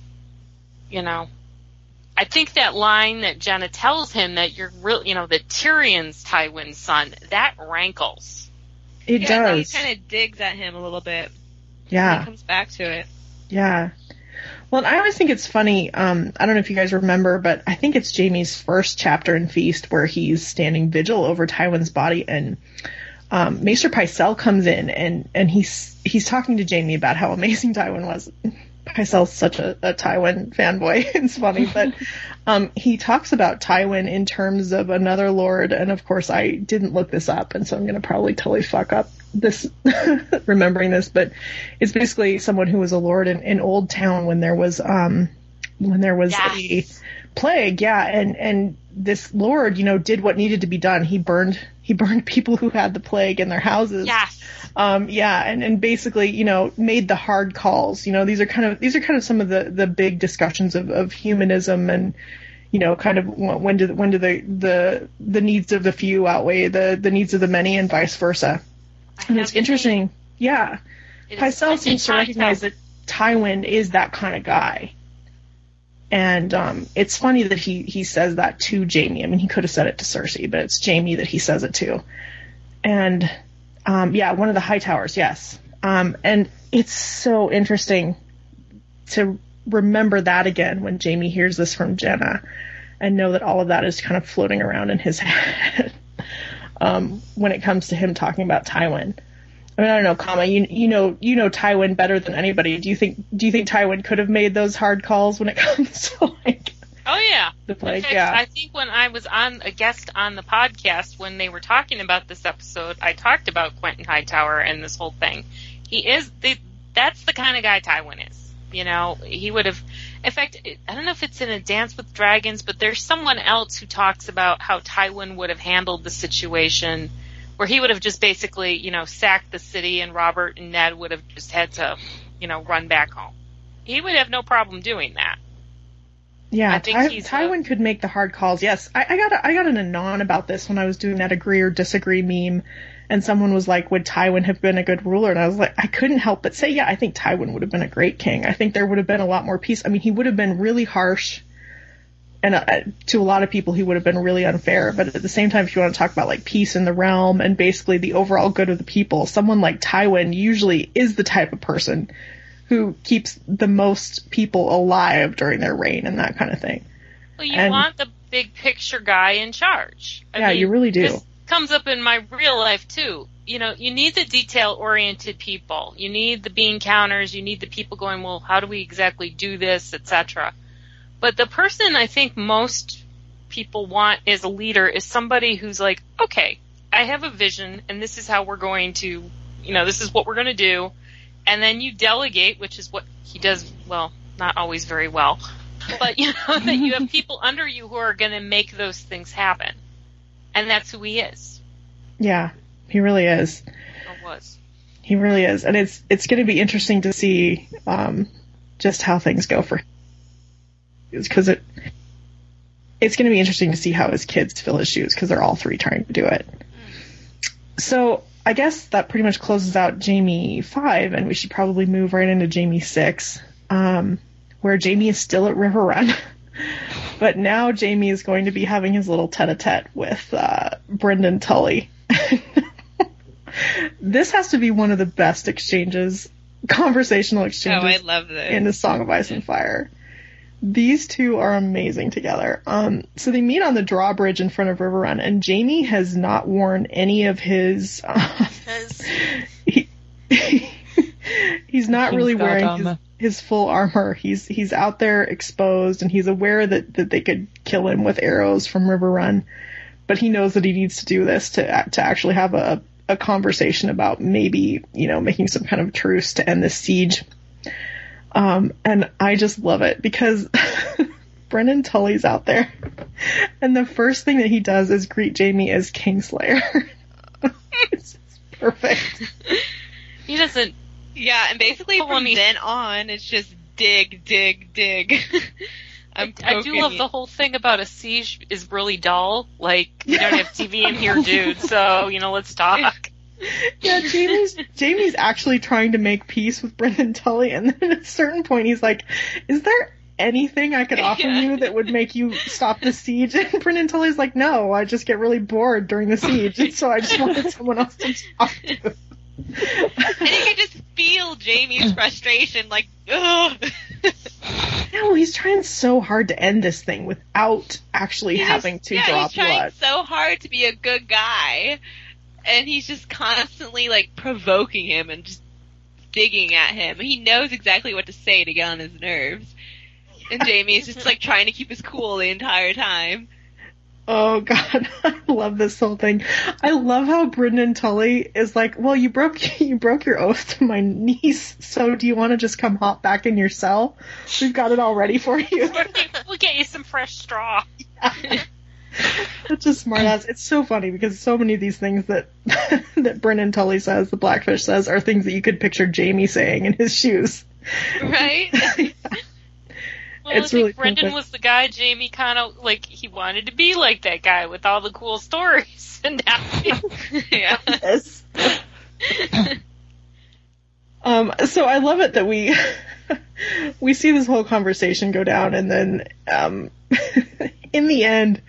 you know, I think that line that Genna tells him that you're real, you know, that Tyrion's Tywin's son, that rankles. It yeah, no, he does. kind of digs at him a little bit. yeah. He comes back to it. Yeah. Well, I always think it's funny. Um, I don't know if you guys remember, but I think it's Jamie's first chapter in Feast where he's standing vigil over Tywin's body, and um, Maester Pycelle comes in and and he's he's talking to Jamie about how amazing Tywin was. Pycelle's such a, a Tywin fanboy. it's funny, but um, he talks about Tywin in terms of another lord, and of course I didn't look this up, and so I'm going to probably totally fuck up this remembering this, but it's basically someone who was a lord in, in Oldtown when there was um when there was a plague, yeah, and and this lord, you know, did what needed to be done. He burned he burned people who had the plague in their houses. Yes. Um, yeah, and, and basically, you know, made the hard calls. You know, these are kind of these are kind of some of the, the big discussions of, of humanism and you know, kind of when when do when do the the the needs of the few outweigh the the needs of the many and vice versa. And it's interesting. Yeah, It is Pycelle seems to recognize that Tywin is that kind of guy. And um, it's funny that he, he says that to Jamie. I mean, he could have said it to Cersei, but it's Jamie that he says it to. And um, yeah, one of the Hightowers, yes. Um, and it's so interesting to remember that again when Jamie hears this from Genna and know that all of that is kind of floating around in his head um, when it comes to him talking about Tywin. I mean, I don't know, Kama. You you know you know Tywin better than anybody. Do you think do you think Tywin could have made those hard calls when it comes to like Oh yeah. the plague? fact, Yeah, I think when I was on a guest on the podcast when they were talking about this episode, I talked about Quenton Hightower and this whole thing. He is the that's the kind of guy Tywin is. You know, he would have. In fact, I don't know if it's in a Dance with Dragons, but there's someone else who talks about how Tywin would have handled the situation, where he would have just basically, you know, sacked the city, and Robert and Ned would have just had to, you know, run back home. He would have no problem doing that. yeah. I think Ty- he's, Tywin could make the hard calls. Yes, I, I got a, I got an anon about this when I was doing that agree or disagree meme, and someone was like, "Would Tywin have been a good ruler?" And I was like, I couldn't help but say, yeah, I think Tywin would have been a great king. I think there would have been a lot more peace. I mean, he would have been really harsh. And uh, to a lot of people, he would have been really unfair. But at the same time, if you want to talk about like peace in the realm and basically the overall good of the people, someone like Tywin usually is the type of person who keeps the most people alive during their reign and that kind of thing. Well, you And- want the big picture guy in charge. I Yeah, mean, you really do. This comes up in my real life too. You know, you need the detail oriented people. You need the bean counters. You need the people going, well, how do we exactly do this, etc. But the person I think most people want as a leader is somebody who's like, okay, I have a vision and this is how we're going to, you know, this is what we're going to do. And then you delegate, which is what he does, well, not always very well. But you know, that you have people under you who are going to make those things happen. And that's who he is. Yeah, he really is. Or was. He really is, and it's it's going to be interesting to see um, just how things go for him because it it's going to be interesting to see how his kids fill his shoes because they're all three trying to do it. So I guess that pretty much closes out Jamie five, and we should probably move right into Jamie six, um, where Jamie is still at Riverrun. But now Jamie is going to be having his little tete-a-tete with uh, Brynden Tully. this has to be one of the best exchanges, conversational Oh, exchanges I love this. in A Song of Ice and Fire. These two are amazing together. Um, so they meet on the drawbridge in front of Riverrun, and Jamie has not worn any of his. Because he, he's not King's really wearing his, armor. His full armor. He's he's out there exposed, and he's aware that that they could kill him with arrows from Riverrun, but he knows that he needs to do this to to actually have a a conversation about maybe you know making some kind of truce to end this siege. Um, and I just love it because Brynden Tully's out there, and the first thing that he does is greet Jamie as Kingslayer. it's perfect. He doesn't. Yeah, and basically from Pony. then on, it's just dig, dig, dig. I'm I do love you. the whole thing about a siege is really dull. Like, we don't have TV in here, dude, so, you know, let's talk. Yeah, Jamie's Jamie's actually trying to make peace with Brynden Tully, and then at a certain point he's like, "Is there anything I could offer Yeah. you that would make you stop the siege?" And Brynden Tully's like, "No, I just get really bored during the siege, and so I just wanted someone else to talk to." And you can just feel Jamie's frustration, like, ugh. No, he's trying so hard to end this thing without actually He's having just- to yeah, draw he's trying blood. so hard to be a good guy, and he's just constantly like provoking him and just digging at him. He knows exactly what to say to get on his nerves. And Jamie's just like trying to keep his cool the entire time. Oh god, I love this whole thing. I love how Brynden Tully is like, "Well, you broke you broke your oath to my niece, so do you want to just come hop back in your cell? We've got it all ready for you." we'll get you some fresh straw. Such a smartass. It's so funny because so many of these things that that Brynden Tully says, the Blackfish says, are things that you could picture Jamie saying in his shoes. Right? Well, It's I think really Brynden perfect. was the guy Jamie kind of, like, he wanted to be like that guy with all the cool stories. And now yeah. Yes. Um, so I love it that we we see this whole conversation go down, and then um, in the end,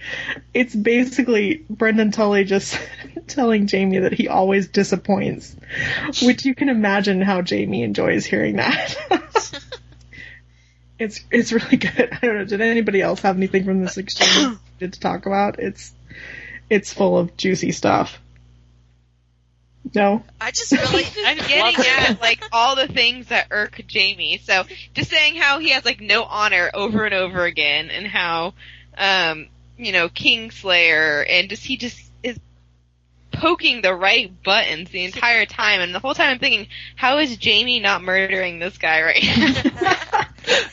it's basically Brynden Tully just telling Jamie that he always disappoints, which you can imagine how Jamie enjoys hearing that. It's it's really good. I don't know. Did anybody else have anything from this exchange to talk about? It's it's full of juicy stuff. No. I just really, I'm getting at like all the things that irk Jamie. So just saying how he has like no honor over and over again, and how um you know Kingslayer, and just he just is poking the right buttons the entire time, and the whole time I'm thinking, how is Jamie not murdering this guy right now?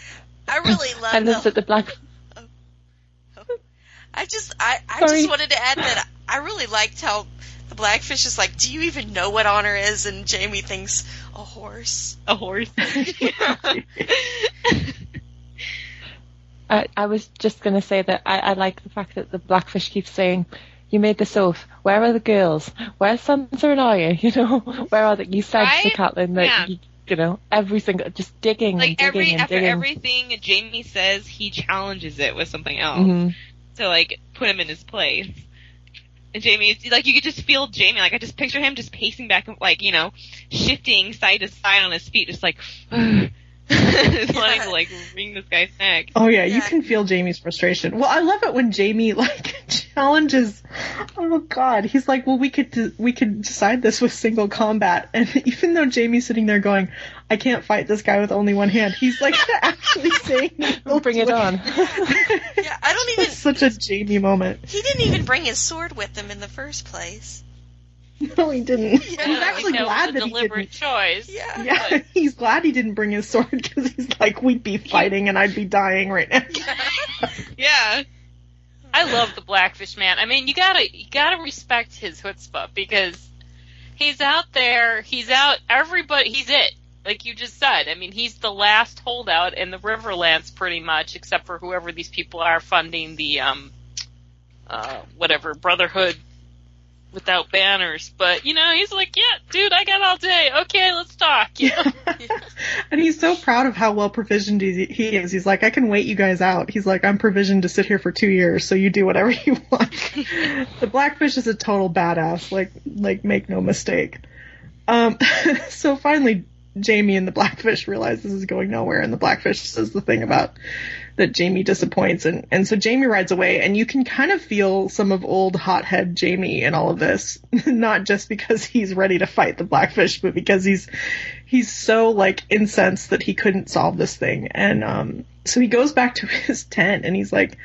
I really love I love the that the black. Oh. Oh. I just I, I Sorry. just wanted to add that I really liked how the blackfish is like, Do you even know what honor is? And Jamie thinks a horse. A horse. I, I was just going to say that I, I like the fact that the blackfish keeps saying, "You made this oath. Where are the girls? Where's Sansa and Arya? You know, where are they? You said to Right? Catelyn that Yeah. you, you know every single just digging like and digging every and after digging. everything Jamie says, he challenges it with something else. Mhm. to like put him in his place. And Jamie, like you could just feel Jamie, like I just picture him just pacing back, and like you know, shifting side to side on his feet, just like wanting to like wring this guy's neck. Oh yeah, you can feel Jamie's frustration. Well, I love it when Jamie like challenges. Oh God, he's like, well, we could de- we could decide this with single combat, and even though Jamie's sitting there going, I can't fight this guy with only one hand, he's like actually saying, he'll Bring it on. Yeah, I don't even It's such a Jamie moment. he didn't even bring his sword with him in the first place. No, he didn't. Yeah, he's I actually that glad was a that he deliberate didn't. choice. Yeah. Yeah, he's glad he didn't bring his sword because he's like, we'd be fighting and I'd be dying right now. Yeah, I love the Blackfish man. I mean, you gotta you gotta respect his chutzpah because he's out there. He's out. Everybody. He's it. Like you just said. I mean, he's the last holdout in the Riverlands, pretty much, except for whoever these people are funding the um, uh, whatever Brotherhood without banners. But you know, he's like, yeah, dude, I got all day. Okay, let's talk. You know? and he's so proud of how well provisioned he he is. He's like, I can wait you guys out. He's like, I'm provisioned to sit here for two years, so you do whatever you want. the Blackfish is a total badass. Like, like make no mistake. Um, so finally, Jamie and the Blackfish realize this is going nowhere, and the Blackfish says the thing about that Jamie disappoints, and and so Jamie rides away, and you can kind of feel some of old hothead Jamie in all of this, not just because he's ready to fight the Blackfish, but because he's he's so like incensed that he couldn't solve this thing, and um, so he goes back to his tent, and he's like.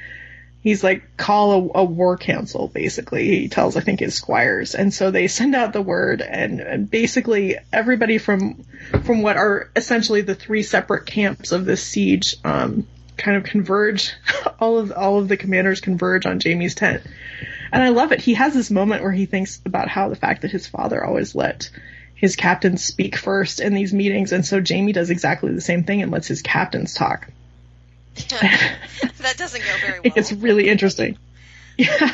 He's like, call a, a war council, basically. He tells, I think, his squires. And so they send out the word, and, and basically everybody from from what are essentially the three separate camps of this siege um, kind of converge. all of all of the commanders converge on Jamie's tent, and I love it. He has this moment where he thinks about how the fact that his father always let his captains speak first in these meetings, and so Jamie does exactly the same thing and lets his captains talk. that doesn't go very well. It's really interesting. Yeah.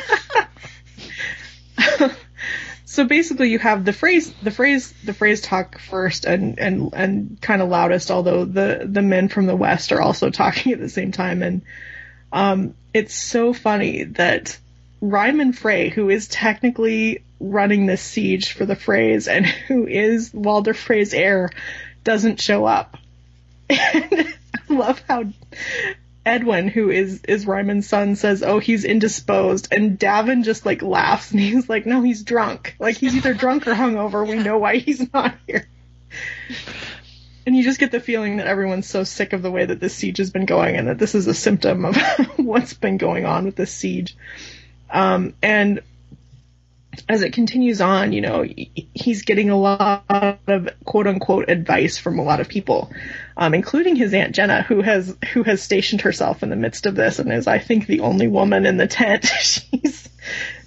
So basically you have the Freys the Freys the Freys talk first and and and kind of loudest although the the men from the west are also talking at the same time. And um it's so funny that Ryman Frey who is technically running this siege for the Freys and who is Walder Frey's heir doesn't show up. I love how Edwyn, who is is Ryman's son, says, "Oh, he's indisposed," and Daven just like laughs and he's like, "No, he's drunk. Like he's either drunk or hungover. We know why he's not here." And you just get the feeling that everyone's so sick of the way that this siege has been going, and that this is a symptom of what's been going on with this siege. Um, and as it continues on, you know, he's getting a lot of quote unquote advice from a lot of people, um, including his aunt Genna, who has who has stationed herself in the midst of this and is, I think, the only woman in the tent. she's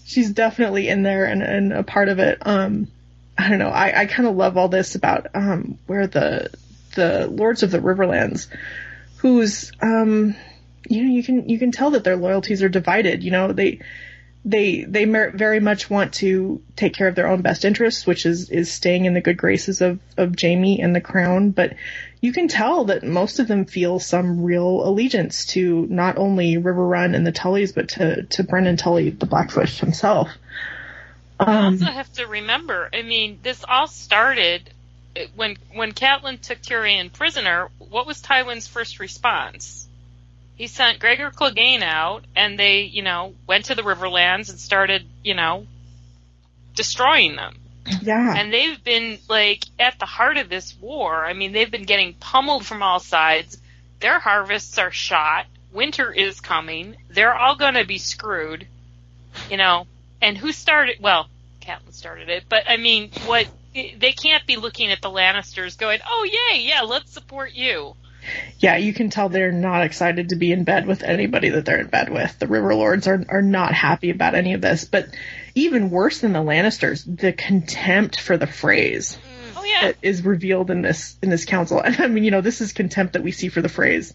she's definitely in there and, and a part of it. Um, I don't know. I, I kind of love all this about um, where the the lords of the Riverlands, whose um, you know you can you can tell that their loyalties are divided. You know they they they very much want to take care of their own best interests, which is is staying in the good graces of of Jamie and the crown. But you can tell that most of them feel some real allegiance to not only Riverrun and the Tullys, but to to Brynden Tully, the Blackfish himself. Um, you also have to remember, I mean, this all started when when Catelyn took Tyrion prisoner. What was Tywin's first response? He sent Gregor Clegane out, and they, you know, went to the Riverlands and started, you know, destroying them. Yeah. And they've been like at the heart of this war. I mean, they've been getting pummeled from all sides. Their harvests are shot. Winter is coming. They're all going to be screwed. You know, and who started? Well, Catelyn started it, but I mean, what? They can't be looking at the Lannisters going, "Oh yay, yeah, let's support you." Yeah, you can tell they're not excited to be in bed with anybody that they're in bed with. The River Lords are are not happy about any of this. But even worse than the Lannisters, the contempt for the Freys mm. Oh yeah. That is revealed in this in this council. And I mean, you know, this is contempt that we see for the Freys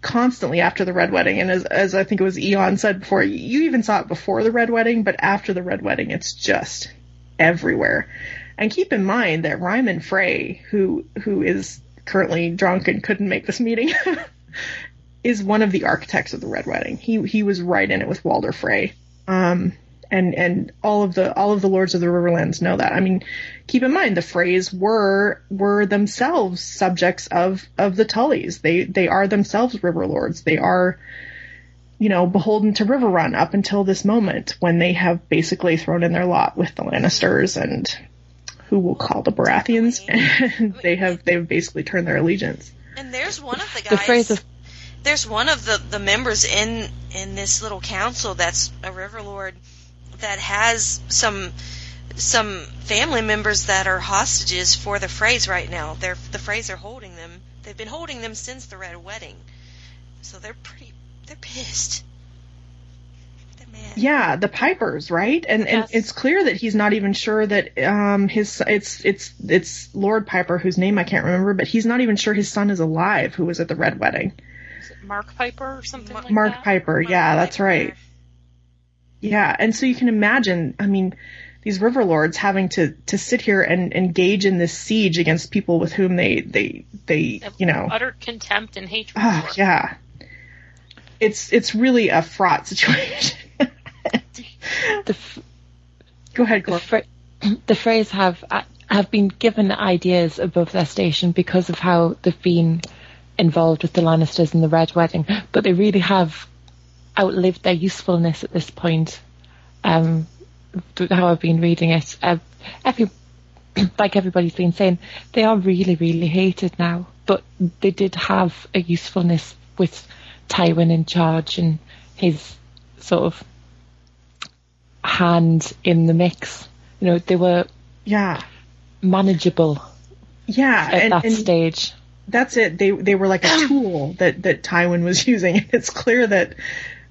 constantly after the Red Wedding. And as as I think it was Eon said before, you even saw it before the Red Wedding, but after the Red Wedding, it's just everywhere. And keep in mind that Ryman Frey, who who is currently drunk and couldn't make this meeting, is one of the architects of the Red Wedding. He he was right in it with Walder Frey. Um, and and all of the all of the lords of the Riverlands know that. I mean, keep in mind the Freys were were themselves subjects of of the Tullys. They they are themselves river lords. They are you know beholden to Riverrun up until this moment when they have basically thrown in their lot with the Lannisters and who we'll call the Baratheons, and they have they've basically turned their allegiance. And there's one of the guys. The Freys of there's one of the, the members in in this little council that's a river lord that has some some family members that are hostages for the Freys right now. They're the Freys are holding them. They've been holding them since the Red Wedding. So they're pretty they're pissed. Yeah, the Pipers, right? And yes. and it's clear that he's not even sure that um his it's it's it's Lord Piper whose name I can't remember, but he's not even sure his son is alive who was at the red wedding. Marq Piper or something like Marq that? Piper, Marq yeah, Piper. that's right. Yeah, and so you can imagine, I mean, these river lords having to to sit here and engage in this siege against people with whom they they they you know utter contempt and hatred. Oh yeah, it's it's really a fraught situation the, Go ahead, the, fr- the Freys have have been given ideas above their station because of how they've been involved with the Lannisters and the Red Wedding, but they really have outlived their usefulness at this point. Um, how I've been reading it, uh, every, like everybody's been saying, they are really, really hated now. But they did have a usefulness with Tywin in charge and his sort of hand in the mix. You know, they were yeah manageable. Yeah, at and, that and stage. That's it. They they were like a tool that that Tywin was using. It's clear that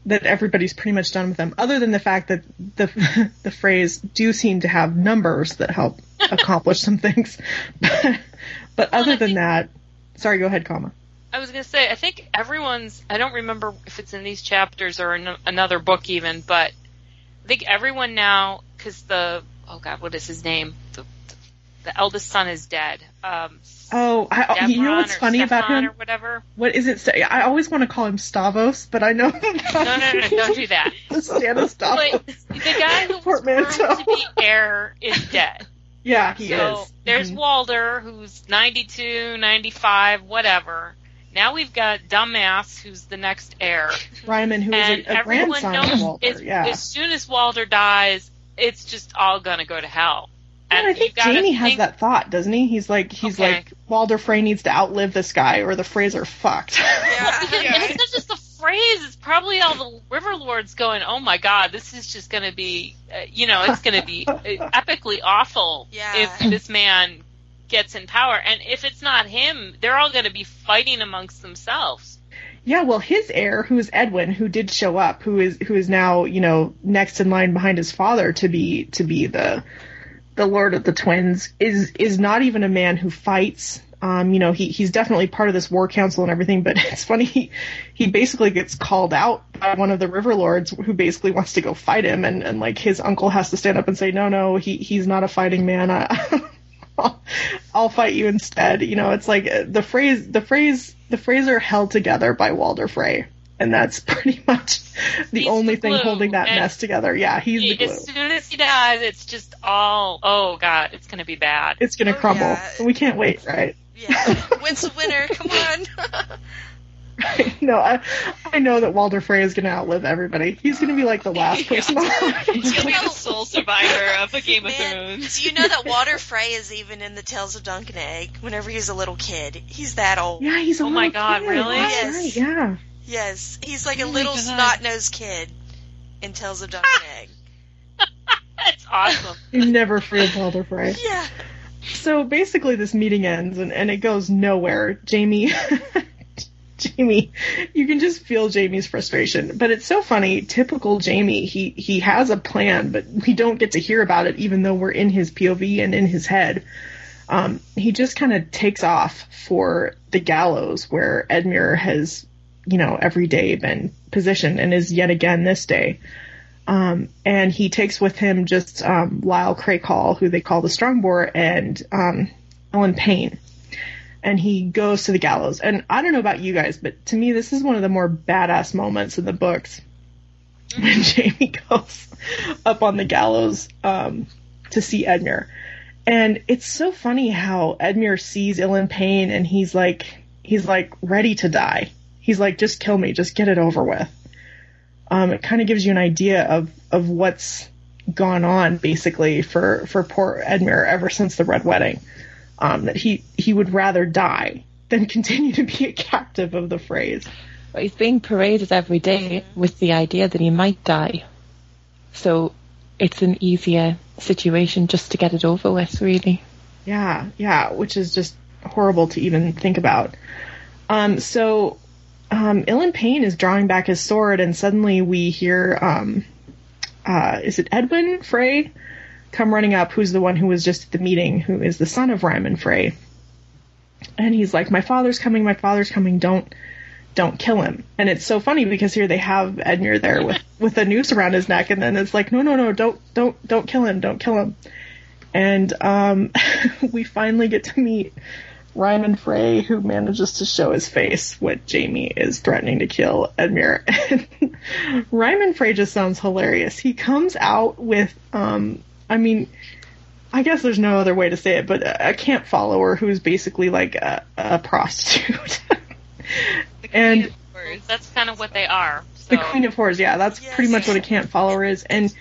that everybody's pretty much done with them, other than the fact that the the Freys do seem to have numbers that help accomplish some things. But, but other than that, sorry, go ahead, comma. I was going to say, I think everyone's, I don't remember if it's in these chapters or in another book even, but I think everyone now, because the, oh god, what is his name? The, the, the eldest son is dead. Um, Oh, I, you know what's funny about him? Or whatever. What is it? I always want to call him Stavos, but I know. No, no, no, don't do that. But the guy who was to be heir is dead. Yeah, he so is. there's Mhm. Walder, who's 92, 95, whatever. Now we've got Dumbass, who's the next heir. Ryman, who is and a, a everyone grandson knows of Walder. as, yeah. as soon as Walder dies, it's just all gonna go to hell. And I think you gotta Jamie has think- that thought, doesn't he? He's like, he's Okay. like, Walder Frey needs to outlive this guy, or the Freys are fucked. Yeah. And it's not just the Freys; it's probably all the River Lords going, "Oh my God, this is just going to be, uh, you know, it's going to be uh, epically awful Yeah. if this man gets in power." And if it's not him, they're all going to be fighting amongst themselves. Yeah, well, his heir, who is Edwyn, who did show up, who is who is now you know next in line behind his father to be to be the the Lord of the Twins, is is not even a man who fights. Um, you know, he he's definitely part of this war council and everything, but it's funny he he basically gets called out by one of the River Lords who basically wants to go fight him, and and like his uncle has to stand up and say, no, no, he he's not a fighting man. I, I'll, I'll fight you instead. You know, it's like uh, the Freys, the Freys, the Freys are held together by Walder Frey, and that's pretty much the He's only the thing holding that and mess together. Yeah, he's the glue. As soon as he dies, it's just all, oh God, it's going to be bad. It's gonna Oh, crumble. yeah. We can't wait, right? Yeah. When's the winner? Come on. no, I I know that Walder Frey is gonna outlive everybody. He's gonna be like the last person alive. He's gonna be the sole survivor of a Game of Thrones. do you know that Walder Frey is even in the Tales of Dunk and Egg? Whenever he's a little kid, he's that old. yeah, he's a Oh my God, kid. really? That's Yes. right, yeah. Yes, he's like a Oh my little God. snot-nosed kid in Tales of Dunk and Egg. That's awesome. You never free of Walder Frey. Yeah. So basically, this meeting ends and, and it goes nowhere. Jamie, Jamie, you can just feel Jamie's frustration. But it's so funny. Typical Jamie. He he has a plan, but we don't get to hear about it, even though we're in his POV and in his head. Um, he just kind of takes off for the gallows where Edmure has, you know, every day been positioned and is yet again this day. Um, and he takes with him just um, Lyle Crakehall, who they call the Strongboar, and um, Ilyn Payne. And he goes to the gallows. And I don't know about you guys, but to me, this is one of the more badass moments in the books when Jamie goes up on the gallows um, to see Edmure. And it's so funny how Edmure sees Ilyn Payne, and he's like, he's like ready to die. He's like, just kill me, just get it over with um, it kind of gives you an idea of, of what's gone on basically for, for poor Edmure ever since the Red Wedding. Um, that he, he would rather die than continue to be a captive of the Freys. But he's being paraded every day with the idea that he might die. So it's an easier situation just to get it over with, really. Yeah, yeah, which is just horrible to even think about. Um, so, um, Ilyn Payne is drawing back his sword, and suddenly we hear, um, uh, is it Edwyn Frey come running up, who's the one who was just at the meeting, who is the son of Ryman Frey. And he's like, my father's coming, my father's coming, don't, don't kill him. And it's so funny because here they have Edmure there with, with a noose around his neck, and then it's like, no, no, no, don't, don't, don't kill him, don't kill him. And, um, we finally get to meet Ryman Frey, who manages to show his face when Jamie is threatening to kill Edmure. And Ryman Frey just sounds hilarious. He comes out with, um, I mean, I guess there's no other way to say it, but a, a camp follower who's basically like a, a prostitute. and That's kind of what they are. So. the Queen of Horrors, yeah, that's Yes. pretty much what a camp follower is. And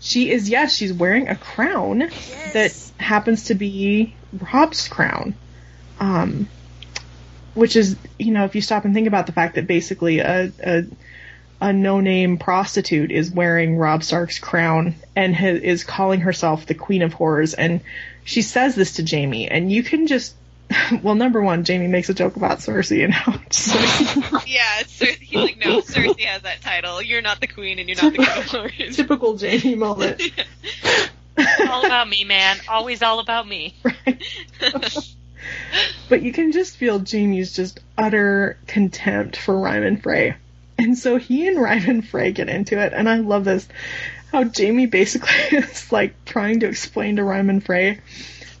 she is, yes, she's wearing a crown Yes. that happens to be Robb's crown. Um, which is, you know, if you stop and think about the fact that basically a, a, a no-name prostitute is wearing Robb Stark's crown and ha- is calling herself the Queen of Horrors, and she says this to Jamie, and you can just, well, number one, Jamie makes a joke about Cersei and how Cersei, Yeah, Cer- he's like, no, Cersei has that title. You're not the queen, and you're not the queen of typical Jamie moment. all about me, man. Always all about me. Right. but you can just feel Jamie's just utter contempt for Ryman Frey. And so he and Ryman Frey get into it, and I love this. How Jamie basically is like trying to explain to Ryman Frey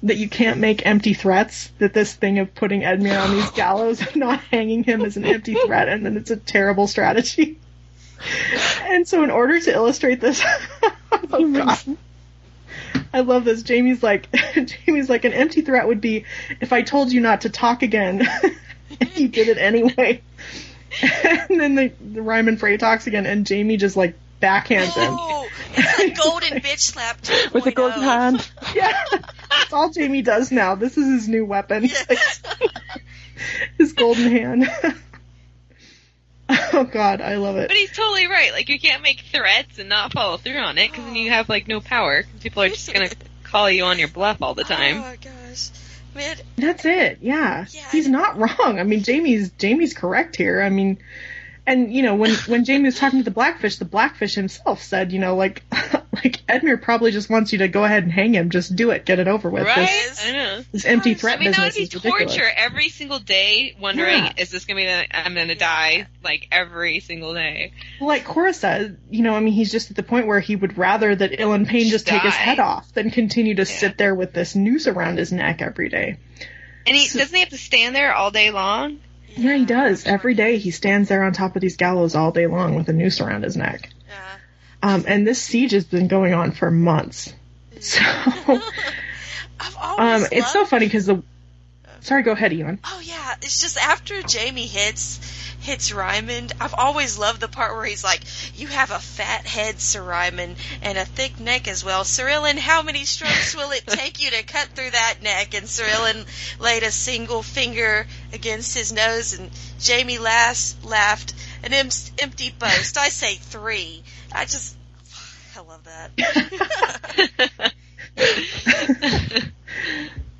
that you can't make empty threats, that this thing of putting Edmure on these gallows and not hanging him is an empty threat, and then it's a terrible strategy. And so, in order to illustrate this, oh god, I love this. Jamie's like, Jamie's like, an empty threat would be if I told you not to talk again, and you did it anyway. And then the, the Ryman Frey talks again, and Jamie just like backhands him. Oh, it's like golden bitch slap 2.0. With a golden oh. hand. Yeah, that's all Jamie does now. This is his new weapon. Yes. his golden hand. oh god, I love it. But he's totally right. Like, you can't make threats and not follow through on it, because then you have, like, no power. People are just gonna call you on your bluff all the time. Oh time. My gosh. Man, That's it. Yeah. Yeah, He's not wrong. I mean, Jamie's Jamie's correct here. I mean, and you know, when when Jamie was talking to the Blackfish, the Blackfish himself said, you know, like like Edmure probably just wants you to go ahead and hang him. Just do it. Get it over with. Right? This, I know. this empty threat I mean, that would business be is ridiculous. torture every single day, wondering, Yeah. is this gonna be the, I'm gonna die, like, every single day. Like Cora said, you know, I mean, he's just at the point where he would rather that Ilyn Payne just take his head off than continue to Yeah. sit there with this noose around his neck every day. And he, doesn't he have to stand there all day long? Yeah, he does. Every day he stands there on top of these gallows all day long with a noose around his neck. Um, and this siege has been going on for months. So, I've always um, it's so funny because the. Sorry, go ahead, Ewan. Oh yeah, it's just after Jamie hits hits Ryman, I've always loved the part where he's like, "You have a fat head, Sir Ryman, and a thick neck as well, Sir Ilyn. How many strokes will it take you to cut through that neck?" And Sir Ilyn laid a single finger against his nose, and Jamie last laughed an em- empty boast. I say three. I just, I love that.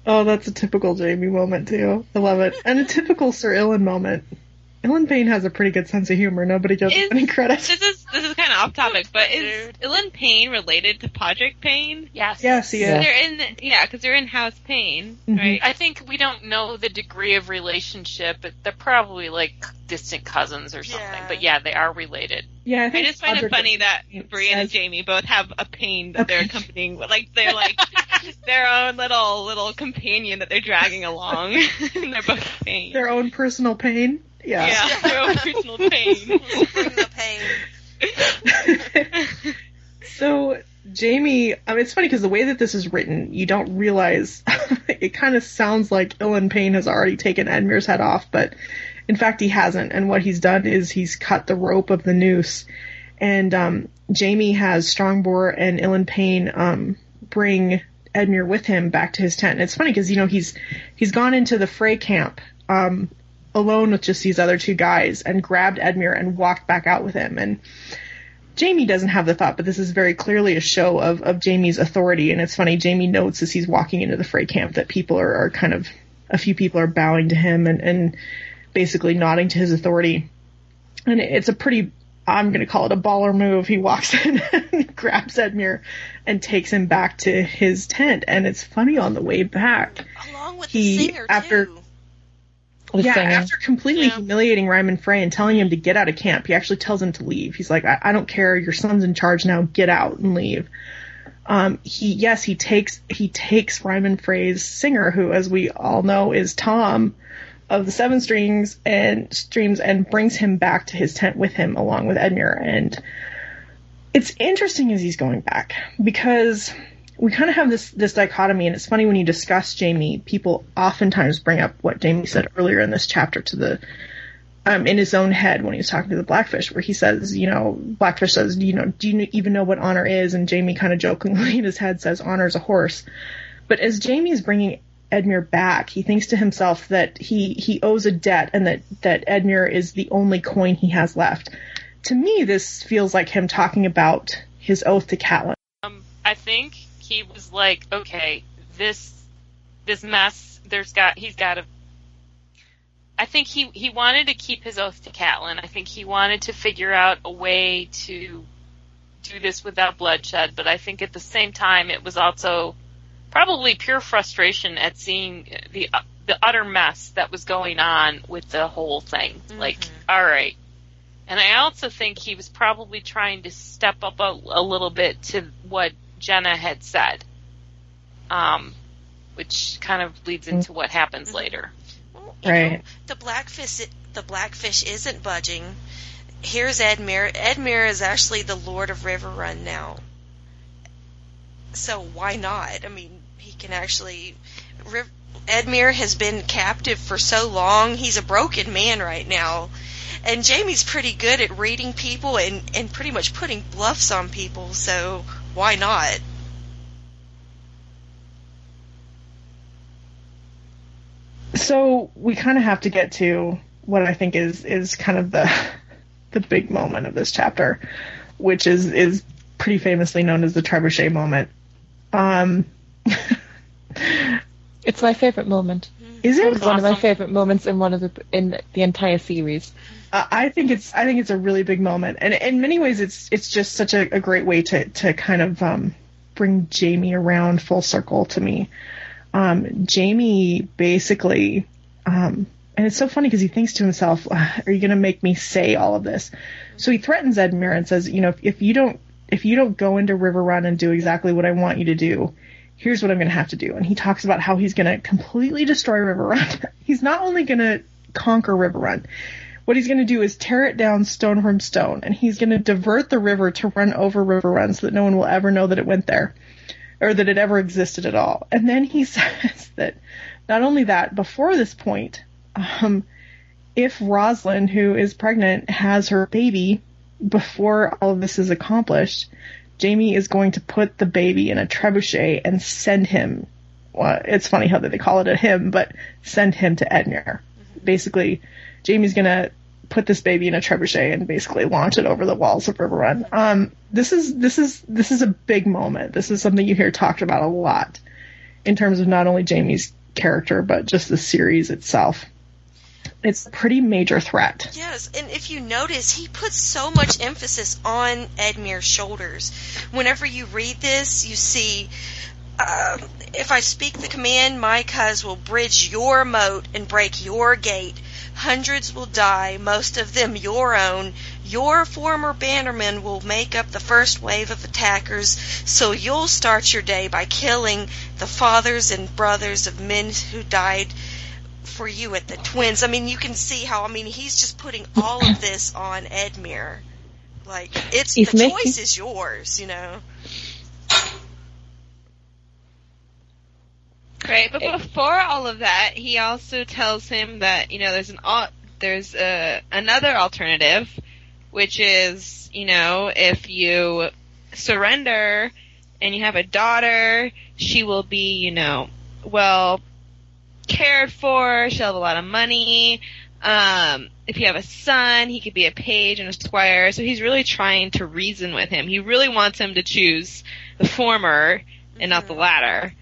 Oh, that's a typical Jamie moment too. I love it, and a typical Sir Ilyn moment. Ilyn Payne has a pretty good sense of humor. Nobody gives him Is- any credit. This is this is kind of off topic, but is Dude. Ilyn Payne related to Podrick Payne? Yes. Yes, he is. Yeah. They're in, yeah, because they're in House Payne, Mhm. right? I think we don't know the degree of relationship, but they're probably like distant cousins or something. Yeah. But yeah, they are related. Yeah, I, I just find it funny that it Brienne and says- Jamie both have a Payne A that they're Payne. accompanying, like they're like their own little little companion that they're dragging along. and they're both Payne. their own personal pain. Yeah. yeah, their own personal Payne. Bring the pain. So Jamie, I mean, it's funny because the way that this is written, you don't realize it kind of sounds like Ilyn Payne has already taken Edmure's head off, but in fact he hasn't. And what he's done is he's cut the rope of the noose, and um, Jamie has Strongboar and Ilyn Payne um, bring Edmure with him back to his tent. And it's funny because you know he's he's gone into the Frey camp. Um, alone with just these other two guys and grabbed Edmure and walked back out with him and Jamie doesn't have the thought, but this is very clearly a show of, of Jamie's authority. And it's funny, Jamie notes as he's walking into the Frey camp that people are, are kind of, a few people are bowing to him and, and basically nodding to his authority. And it's a pretty, I'm going to call it a baller move. He walks in and grabs Edmure and takes him back to his tent. And it's funny on the way back. Along with He- the singer after- too. The yeah, singer. after completely Yeah. humiliating Ryman Frey and telling him to get out of camp, he actually tells him to leave. He's like, I, I don't care, your son's in charge now, get out and leave. Um, he, yes, he takes, he takes Ryman Frey's singer, who, as we all know, is Tom of the Seven Strings and Streams, and brings him back to his tent with him, along with Edmure. And it's interesting as he's going back because we kind of have this this dichotomy, and it's funny when you discuss Jamie, people oftentimes bring up what Jamie said earlier in this chapter to the um, in his own head when he was talking to the Blackfish, where he says, you know, Blackfish says, you know, do you even know what honor is? And Jamie kind of jokingly in his head says, honor is a horse. But as Jamie is bringing Edmure back, he thinks to himself that he he owes a debt, and that that Edmure is the only coin he has left. To me, this feels like him talking about his oath to Catelyn. Um, I think he was like, okay, this this mess. There's got he's got to. I think he he wanted to keep his oath to Catelyn. I think he wanted to figure out a way to do this without bloodshed. But I think at the same time, it was also probably pure frustration at seeing the the utter mess that was going on with the whole thing. Mm-hmm. Like, all right. And I also think he was probably trying to step up a, a little bit to what Genna had said, um, which kind of leads into what happens later. Well, you know, Right. the blackfish the blackfish isn't budging. Here's Edmure. Edmure is actually the Lord of Riverrun now. So why not? I mean, he can actually. Riv- Edmure has been captive for so long. He's a broken man right now. And Jamie's pretty good at reading people and, and pretty much putting bluffs on people, so why not? So we kind of have to get to what I think is is kind of the the big moment of this chapter, which is is pretty famously known as the trebuchet moment. Um, It's my favorite moment. is It it? was one of my favorite moments in one of the in the entire series. I think it's I think it's a really big moment, and in many ways, it's it's just such a, a great way to to kind of um, bring Jamie around full circle to me. Um, Jamie basically, um, and it's so funny because he thinks to himself, "Are you going to make me say all of this?" So he threatens Edmure and says, "You know, if, if you don't if you don't go into Riverrun and do exactly what I want you to do." Here's what I'm going to have to do. And he talks about how he's going to completely destroy Riverrun. he's not only going to conquer Riverrun, what he's going to do is tear it down stone from stone, and he's going to divert the river to run over Riverrun so that no one will ever know that it went there, or that it ever existed at all. And then he says that not only that, before this point, um, if Rosalind, who is pregnant, has her baby before all of this is accomplished, Jamie is going to put the baby in a trebuchet and send him. Well, it's funny how they call it a him, but send him to Edmure. Basically, Jamie's gonna put this baby in a trebuchet and basically launch it over the walls of Riverrun. Um, this is this is this is a big moment. This is something you hear talked about a lot in terms of not only Jamie's character but just the series itself. It's a pretty major threat. Yes, and if you notice, he puts so much emphasis on Edmure's shoulders. Whenever you read this, you see, um, if I speak the command, my cuz will bridge your moat and break your gate. Hundreds will die, most of them your own. Your former bannermen will make up the first wave of attackers, so you'll start your day by killing the fathers and brothers of men who died for you at the twins. I mean, you can see how. I mean, he's just putting all of this on Edmure. Like it's He's the making- choice is yours, you know. Right, but eh. before all of that, he also tells him that you know there's an there's a, another alternative, which is you know if you surrender and you have a daughter, she will be you know well cared for. She'll have a lot of money. Um, if you have a son, he could be a page and a squire. So he's really trying to reason with him. He really wants him to choose the former and not the mm-hmm. latter.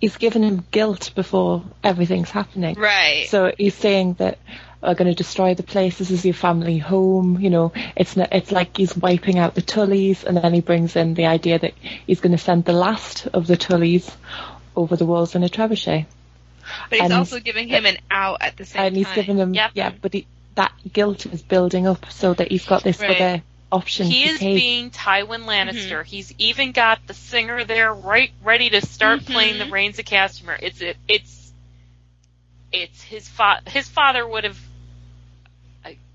He's given him guilt before everything's happening. Right. So he's saying that are going to destroy the place. This is your family home. You know, it's not, it's like he's wiping out the Tullys, and then he brings in the idea that he's going to send the last of the Tullys over the walls in a trebuchet. But he's And- also giving him an out at the same and he's time. giving him, Yep. yeah, but he, that guilt is building up so that he's got this Right. other option He to is take. being Tywin Lannister. He's even got the singer there right ready to start Mhm. playing the Rains of Castamere. It's it, it's it's his fa- his father would have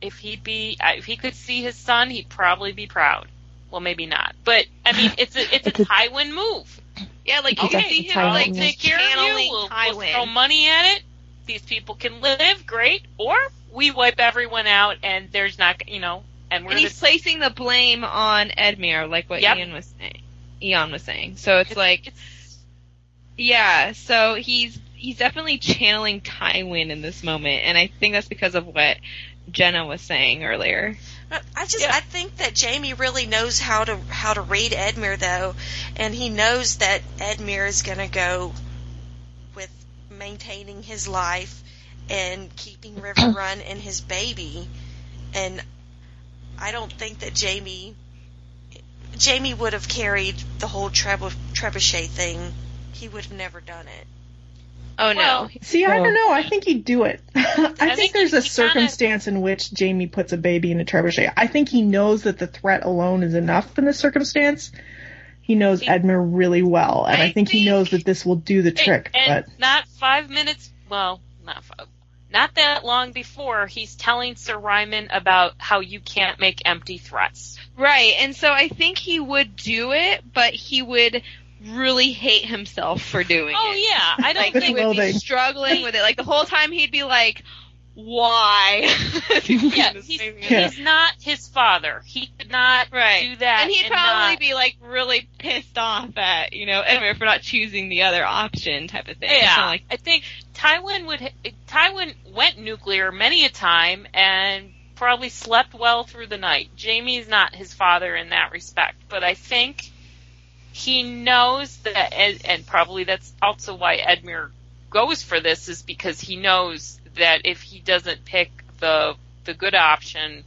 if he'd be if he could see his son, he'd probably be proud. Well, maybe not, but I mean, it's a it's a It's a- Tywin move. yeah, like you Okay, can see him like. Take care of you. We'll, we'll Tywin. throw money at it. These people can live great, or we wipe everyone out, and there's not you know, and we're and he's the placing the blame on Edmure, like what Yep. Ian was saying. Eon was saying. So it's, like, it's yeah. So he's he's definitely channeling Tywin in this moment, and I think that's because of what Genna was saying earlier. Uh, I just Yeah. I think that Jamie really knows how to how to read Edmure though, and he knows that Edmure is going to go with maintaining his life and keeping River Run and his baby. And I don't think that Jamie Jamie would have carried the whole Treb- trebuchet thing. He would have never done it. Oh no. Well, See, I don't know. I think he'd do it. I, think, think there's a he kinda- circumstance in which Jamie puts a baby in a trebuchet. I think he knows that the threat alone is enough in this circumstance. He knows He- Edmure really well, and I, I think, he knows that this will do the trick. and but not five minutes. Well, not five. Not that long before, he's telling Sir Ryman about how you can't make empty threats. Right, and so I think he would do it, but he would really hate himself for doing Oh it. Oh yeah, I don't Like he would be struggling with it. Like the whole time he'd be like, "Why?" Yeah, he's. Yeah. he's not his father. He could not Right. do that. and he'd probably not- be like really pissed off at you know Edmure for not choosing the other option, type of thing. Yeah, like I think Tywin would. Tywin went nuclear many a time and probably slept well through the night. Jamie's not his father in that respect, but I think he knows that, and, and probably that's also why Edmure goes for this, is because he knows that if he doesn't pick the the good option,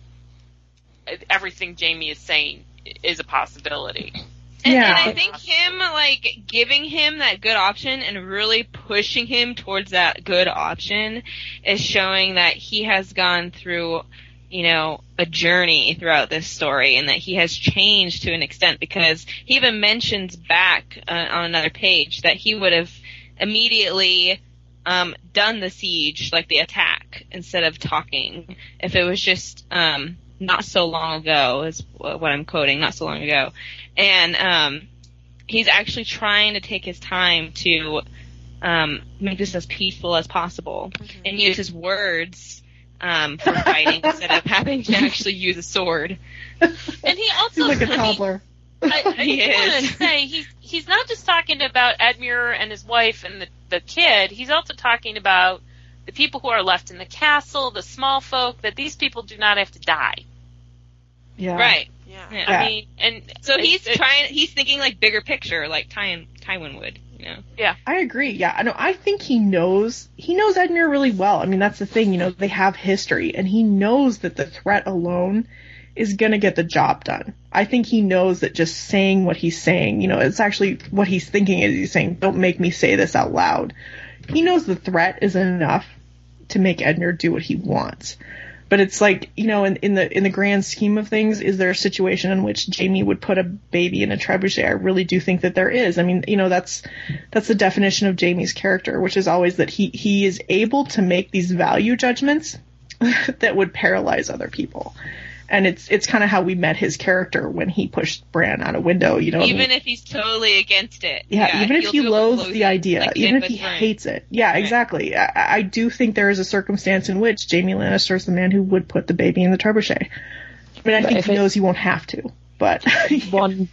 everything Jamie is saying is a possibility. And, Yeah. and I think him like giving him that good option and really pushing him towards that good option is showing that he has gone through, you know, a journey throughout this story and that he has changed to an extent because he even mentions back uh, on another page that he would have immediately um, done the siege, like the attack, instead of talking if it was just um, not so long ago is what I'm quoting, not so long ago and um, he's actually trying to take his time to um, make this as peaceful as possible and use his words um, for fighting instead of having to actually use a sword. And he also he's like a mean, toddler. I, I He just want is. to say he's he's not just talking about Edmure and his wife and the the kid. He's also talking about the people who are left in the castle, the small folk. That these people do not have to die. Yeah. Right. Yeah. Yeah. Yeah. I mean, and So he's it- it- trying. He's thinking like bigger picture, like Tywin, Tywin would. You know. Yeah. I agree. Yeah, I know. I think he knows. He knows Edmure really well. I mean, that's the thing. You know, they have history, and he knows that the threat alone is going to get the job done. I think he knows that just saying what he's saying, you know, it's actually what he's thinking is he's saying, "Don't make me say this out loud." He knows the threat isn't enough to make Edmure do what he wants. But it's like, you know, in, in the in the grand scheme of things, is there a situation in which Jamie would put a baby in a trebuchet? I really do think that there is. I mean, you know, that's that's the definition of Jamie's character, which is always that he he is able to make these value judgments that would paralyze other people. And it's it's kind of how we met his character when he pushed Bran out a window, you know. what I mean? Even if he's totally against it. Yeah, even if he'll he do it with loathes the idea, like even if he with Bran. hates it. Yeah, Right. exactly. I, I do think there is a circumstance in which Jamie Lannister is the man who would put the baby in the trebuchet. I mean, I But think he it- knows he won't have to, but one,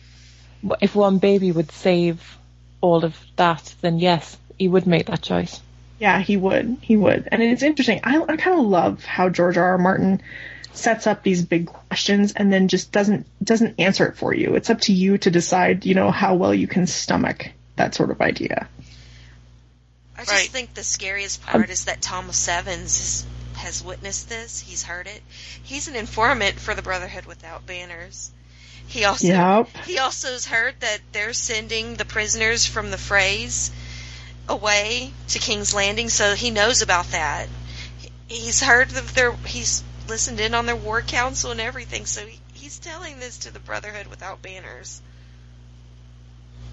if one baby would save all of that, then yes, he would make that choice. yeah, he would. He would. And it's interesting. I, I kind of love how George R. R. Martin sets up these big questions and then just doesn't doesn't answer it for you. It's up to you to decide, you know, how well you can stomach that sort of idea. I just Right. think the scariest part is that Thomas Evans is, has witnessed this. He's heard it. He's an informant for the Brotherhood Without Banners. He also Yep. he also has heard that they're sending the prisoners from the Freys away to King's Landing, so he knows about that. He's heard that their he's listened in on their war council and everything, so he, he's telling this to the Brotherhood Without Banners.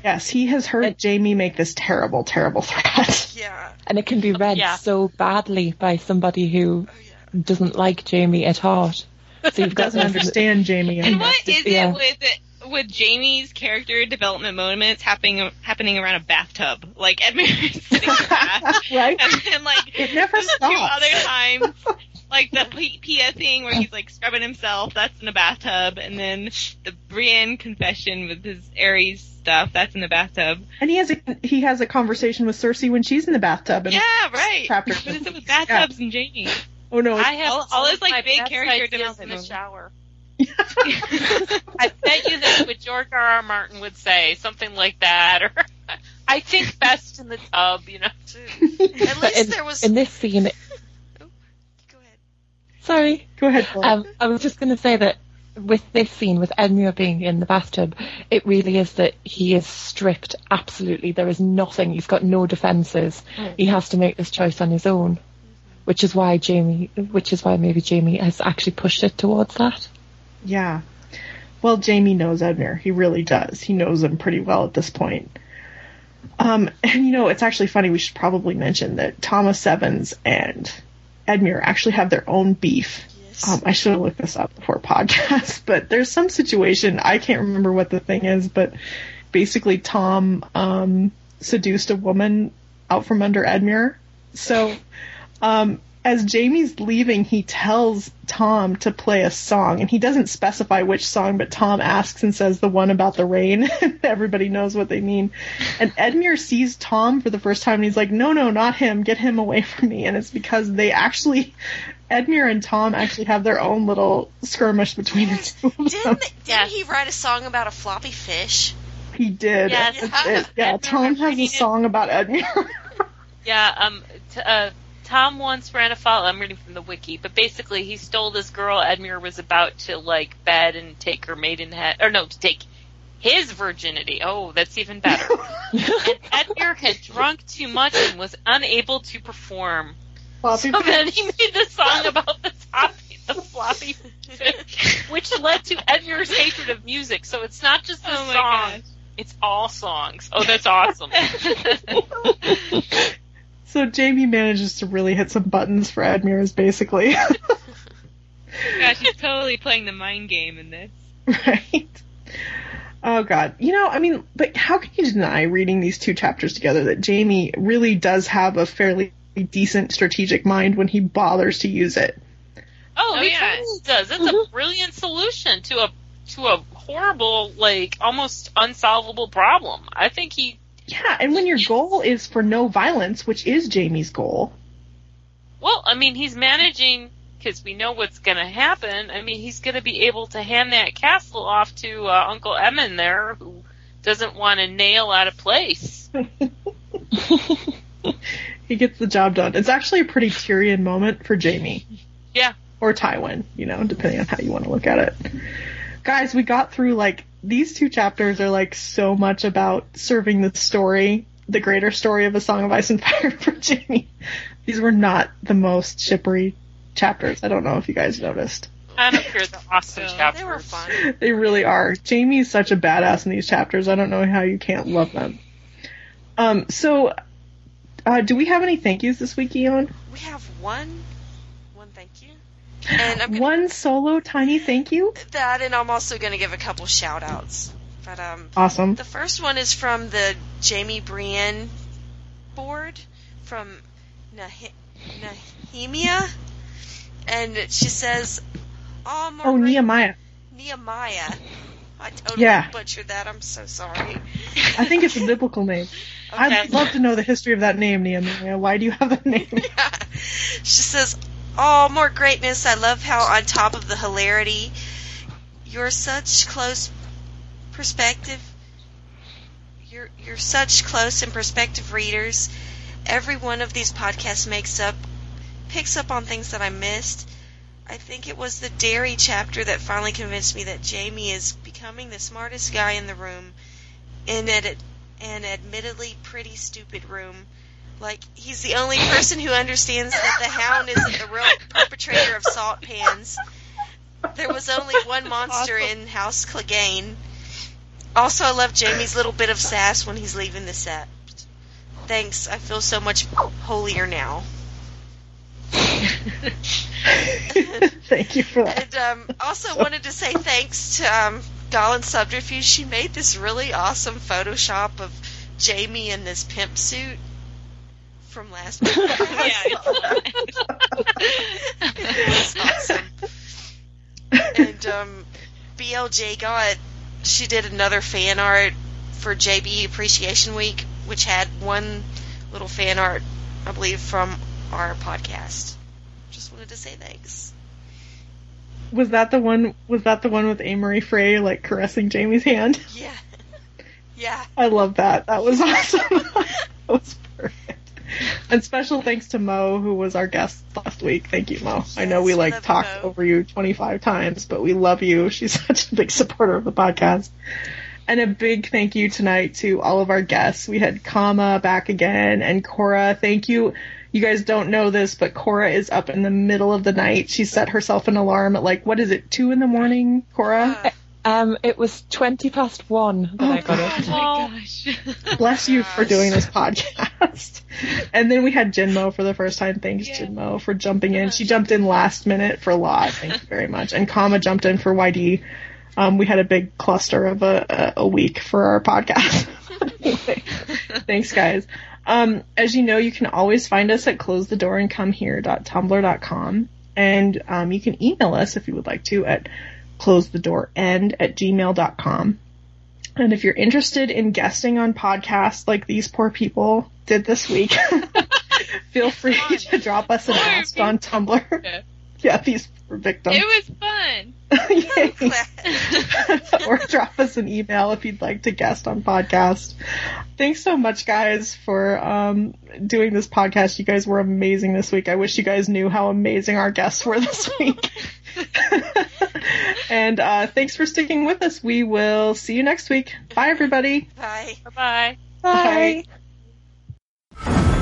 Yes, he has heard And- Jamie make this terrible, terrible threat. Yeah. And it can be read Yeah. so badly by somebody who Oh yeah. doesn't like Jamie at heart. So you've got Doesn't this- understand Jamie. And And what is Yeah. it with with Jamie's character development moments happening happening around a bathtub? Like Edmure is sitting in the bath, right? and then like It never there's two other times, like the Pia thing where he's like scrubbing himself, that's in the bathtub, and then the Brienne confession with his Aerys stuff, that's in the bathtub. And he has a he has a conversation with Cersei when she's in the bathtub. And Yeah, right. chapter. What is it with bathtubs and Jamie? oh no, I have all- all his, like, big character ideas in the moments. shower. I bet you that's what George R. R. Martin would say, something like that, or I think best in the tub, you know. At least in, there was. in this scene, Go ahead. Sorry, Go ahead. Um, I was just going to say that with this scene, with Edmure being in the bathtub, it really is that he is stripped absolutely. There is nothing. He's got no defences. He has to make this choice on his own, which is why Jamie, which is why maybe Jamie has actually pushed it towards that. Yeah. Well, Jamie knows Edmure. He really does. He knows him pretty well at this point. Um, and you know, it's actually funny. We should probably mention that Thomas Evans and Edmure actually have their own beef. Yes. Um, I should have looked this up before podcast, but there's some situation. I can't remember what the thing is, but basically Tom um, seduced a woman out from under Edmure. So, um, as Jamie's leaving, he tells Tom to play a song, and he doesn't specify which song, but Tom asks and says the one about the rain. Everybody knows what they mean. And Edmure sees Tom for the first time, and he's like, "No, no, not him! Get him away from me!" And it's because they actually, Edmure and Tom actually have their own little skirmish between the two of. Didn't, didn't Yes. he write a song about a floppy fish? He did. Yes. It- it- yeah, Tom has a song about Edmure. Yeah, um, t- uh, Tom once ran afoul. I'm reading from the wiki, but basically he stole this girl Edmure was about to like bed and take her maidenhead, or no, to take his virginity. Oh, that's even better. and Edmure had drunk too much and was unable to perform. Floppy So then he made the song about the toppy, the floppy fish, which led to Edmure's hatred of music. So it's not just the Oh my song; gosh. it's all songs. Oh, that's awesome. So Jamie manages to really hit some buttons for Edmure, basically. yeah, she's totally playing the mind game in this. right? Oh god. You know, I mean, but how can you deny reading these two chapters together that Jamie really does have a fairly decent strategic mind when he bothers to use it? Oh, Oh, he yeah. totally does. It's a mm-hmm. brilliant solution to a to a horrible, like almost unsolvable problem. I think he. Yeah, and when your goal is for no violence, which is Jamie's goal, Well, I mean, he's managing because we know what's going to happen. I mean, he's going to be able to hand that castle off to uh, Uncle Emmon there, who doesn't want a nail out of place. he gets the job done. It's actually a pretty Tyrion moment for Jamie. Yeah. Or Tywin, you know, depending on how you want to look at it. Guys, we got through like these two chapters are like so much about serving the story, the greater story of A Song of Ice and Fire for Jamie. These were not the most shippery chapters. I don't know if you guys noticed. I don't care. They're awesome So, chapters. They were fun. They really are. Jamie's such a badass in these chapters. I don't know how you can't love them. Um, so, uh, do we have any thank yous this week, Eon? We have one, one thank you, and I'm One solo tiny thank you? that, and I'm also going to give a couple shout outs. But um, Awesome. the first one is from the Jamie Brienne board from Nah- Nehemia, and she says, "Oh, Oh, Nehemiah. Nehemiah." I totally Yeah. butchered that. I'm so sorry. I think it's a biblical name. Okay. I'd love to know the history of that name, Nehemiah. Why do you have that name? she says, "Oh, more greatness! I love how on top of the hilarity, you're such close perspective. You're you're such close and perspective readers. Every one of these podcasts makes up picks up on things that I missed. I think it was the Darry chapter that finally convinced me that Jamie is becoming the smartest guy in the room, in an, an admittedly pretty stupid room." Like he's the only person who understands that the hound isn't the real perpetrator of salt pans. There was only one monster in House Clegane. Also, I love Jamie's little bit of sass when he's leaving the set. Thanks, I feel so much holier now. Thank you for that. And um, also wanted to say thanks to um, Gollin Subterfuge. She made this really awesome Photoshop of Jamie in this pimp suit from last week. yeah, it was awesome. And um, BLJ got she did another fan art for JB Appreciation Week, which had one little fan art, I believe, from our podcast. Just wanted to say thanks. Was that the one? Was that the one with Amory Frey like caressing Jamie's hand? Yeah, yeah. I love that. That was awesome. That was perfect. And special thanks to Mo, who was our guest last week. Thank you, Mo. I know we we like talked Mo. over you 25 times, but we love you. She's such a big supporter of the podcast. And a big thank you tonight to all of our guests. We had Kama back again and Cora. Thank you. You guys don't know this, but Cora is up in the middle of the night. She set herself an alarm at like, what is it, two in the morning, Cora? Uh, Um, it was 20 past one that Oh, I got it. Oh my gosh. Bless you for doing this podcast. and then we had Jinmo for the first time. Thanks, Yeah. Jinmo, for jumping in. She jumped in last minute for Lot. Thank you very much. And Kama jumped in for YD. Um, we had a big cluster of a, a, a week for our podcast. Thanks, guys. Um, as you know, you can always find us at closethedoorandcomehere.tumblr.com. And um, you can email us if you would like to at closethedoorend at gmail.com. And if you're interested in guesting on podcasts like these poor people did this week, feel free to drop us an ask on Tumblr. Yeah. Yeah, these poor victims. It was fun. Or drop us an email if you'd like to guest on podcast. Thanks so much, guys, for um, doing this podcast. You guys were amazing this week. I wish you guys knew how amazing our guests were this week. and uh, thanks for sticking with us. We will see you next week. Bye, everybody. Bye. Bye-bye. Bye. Bye.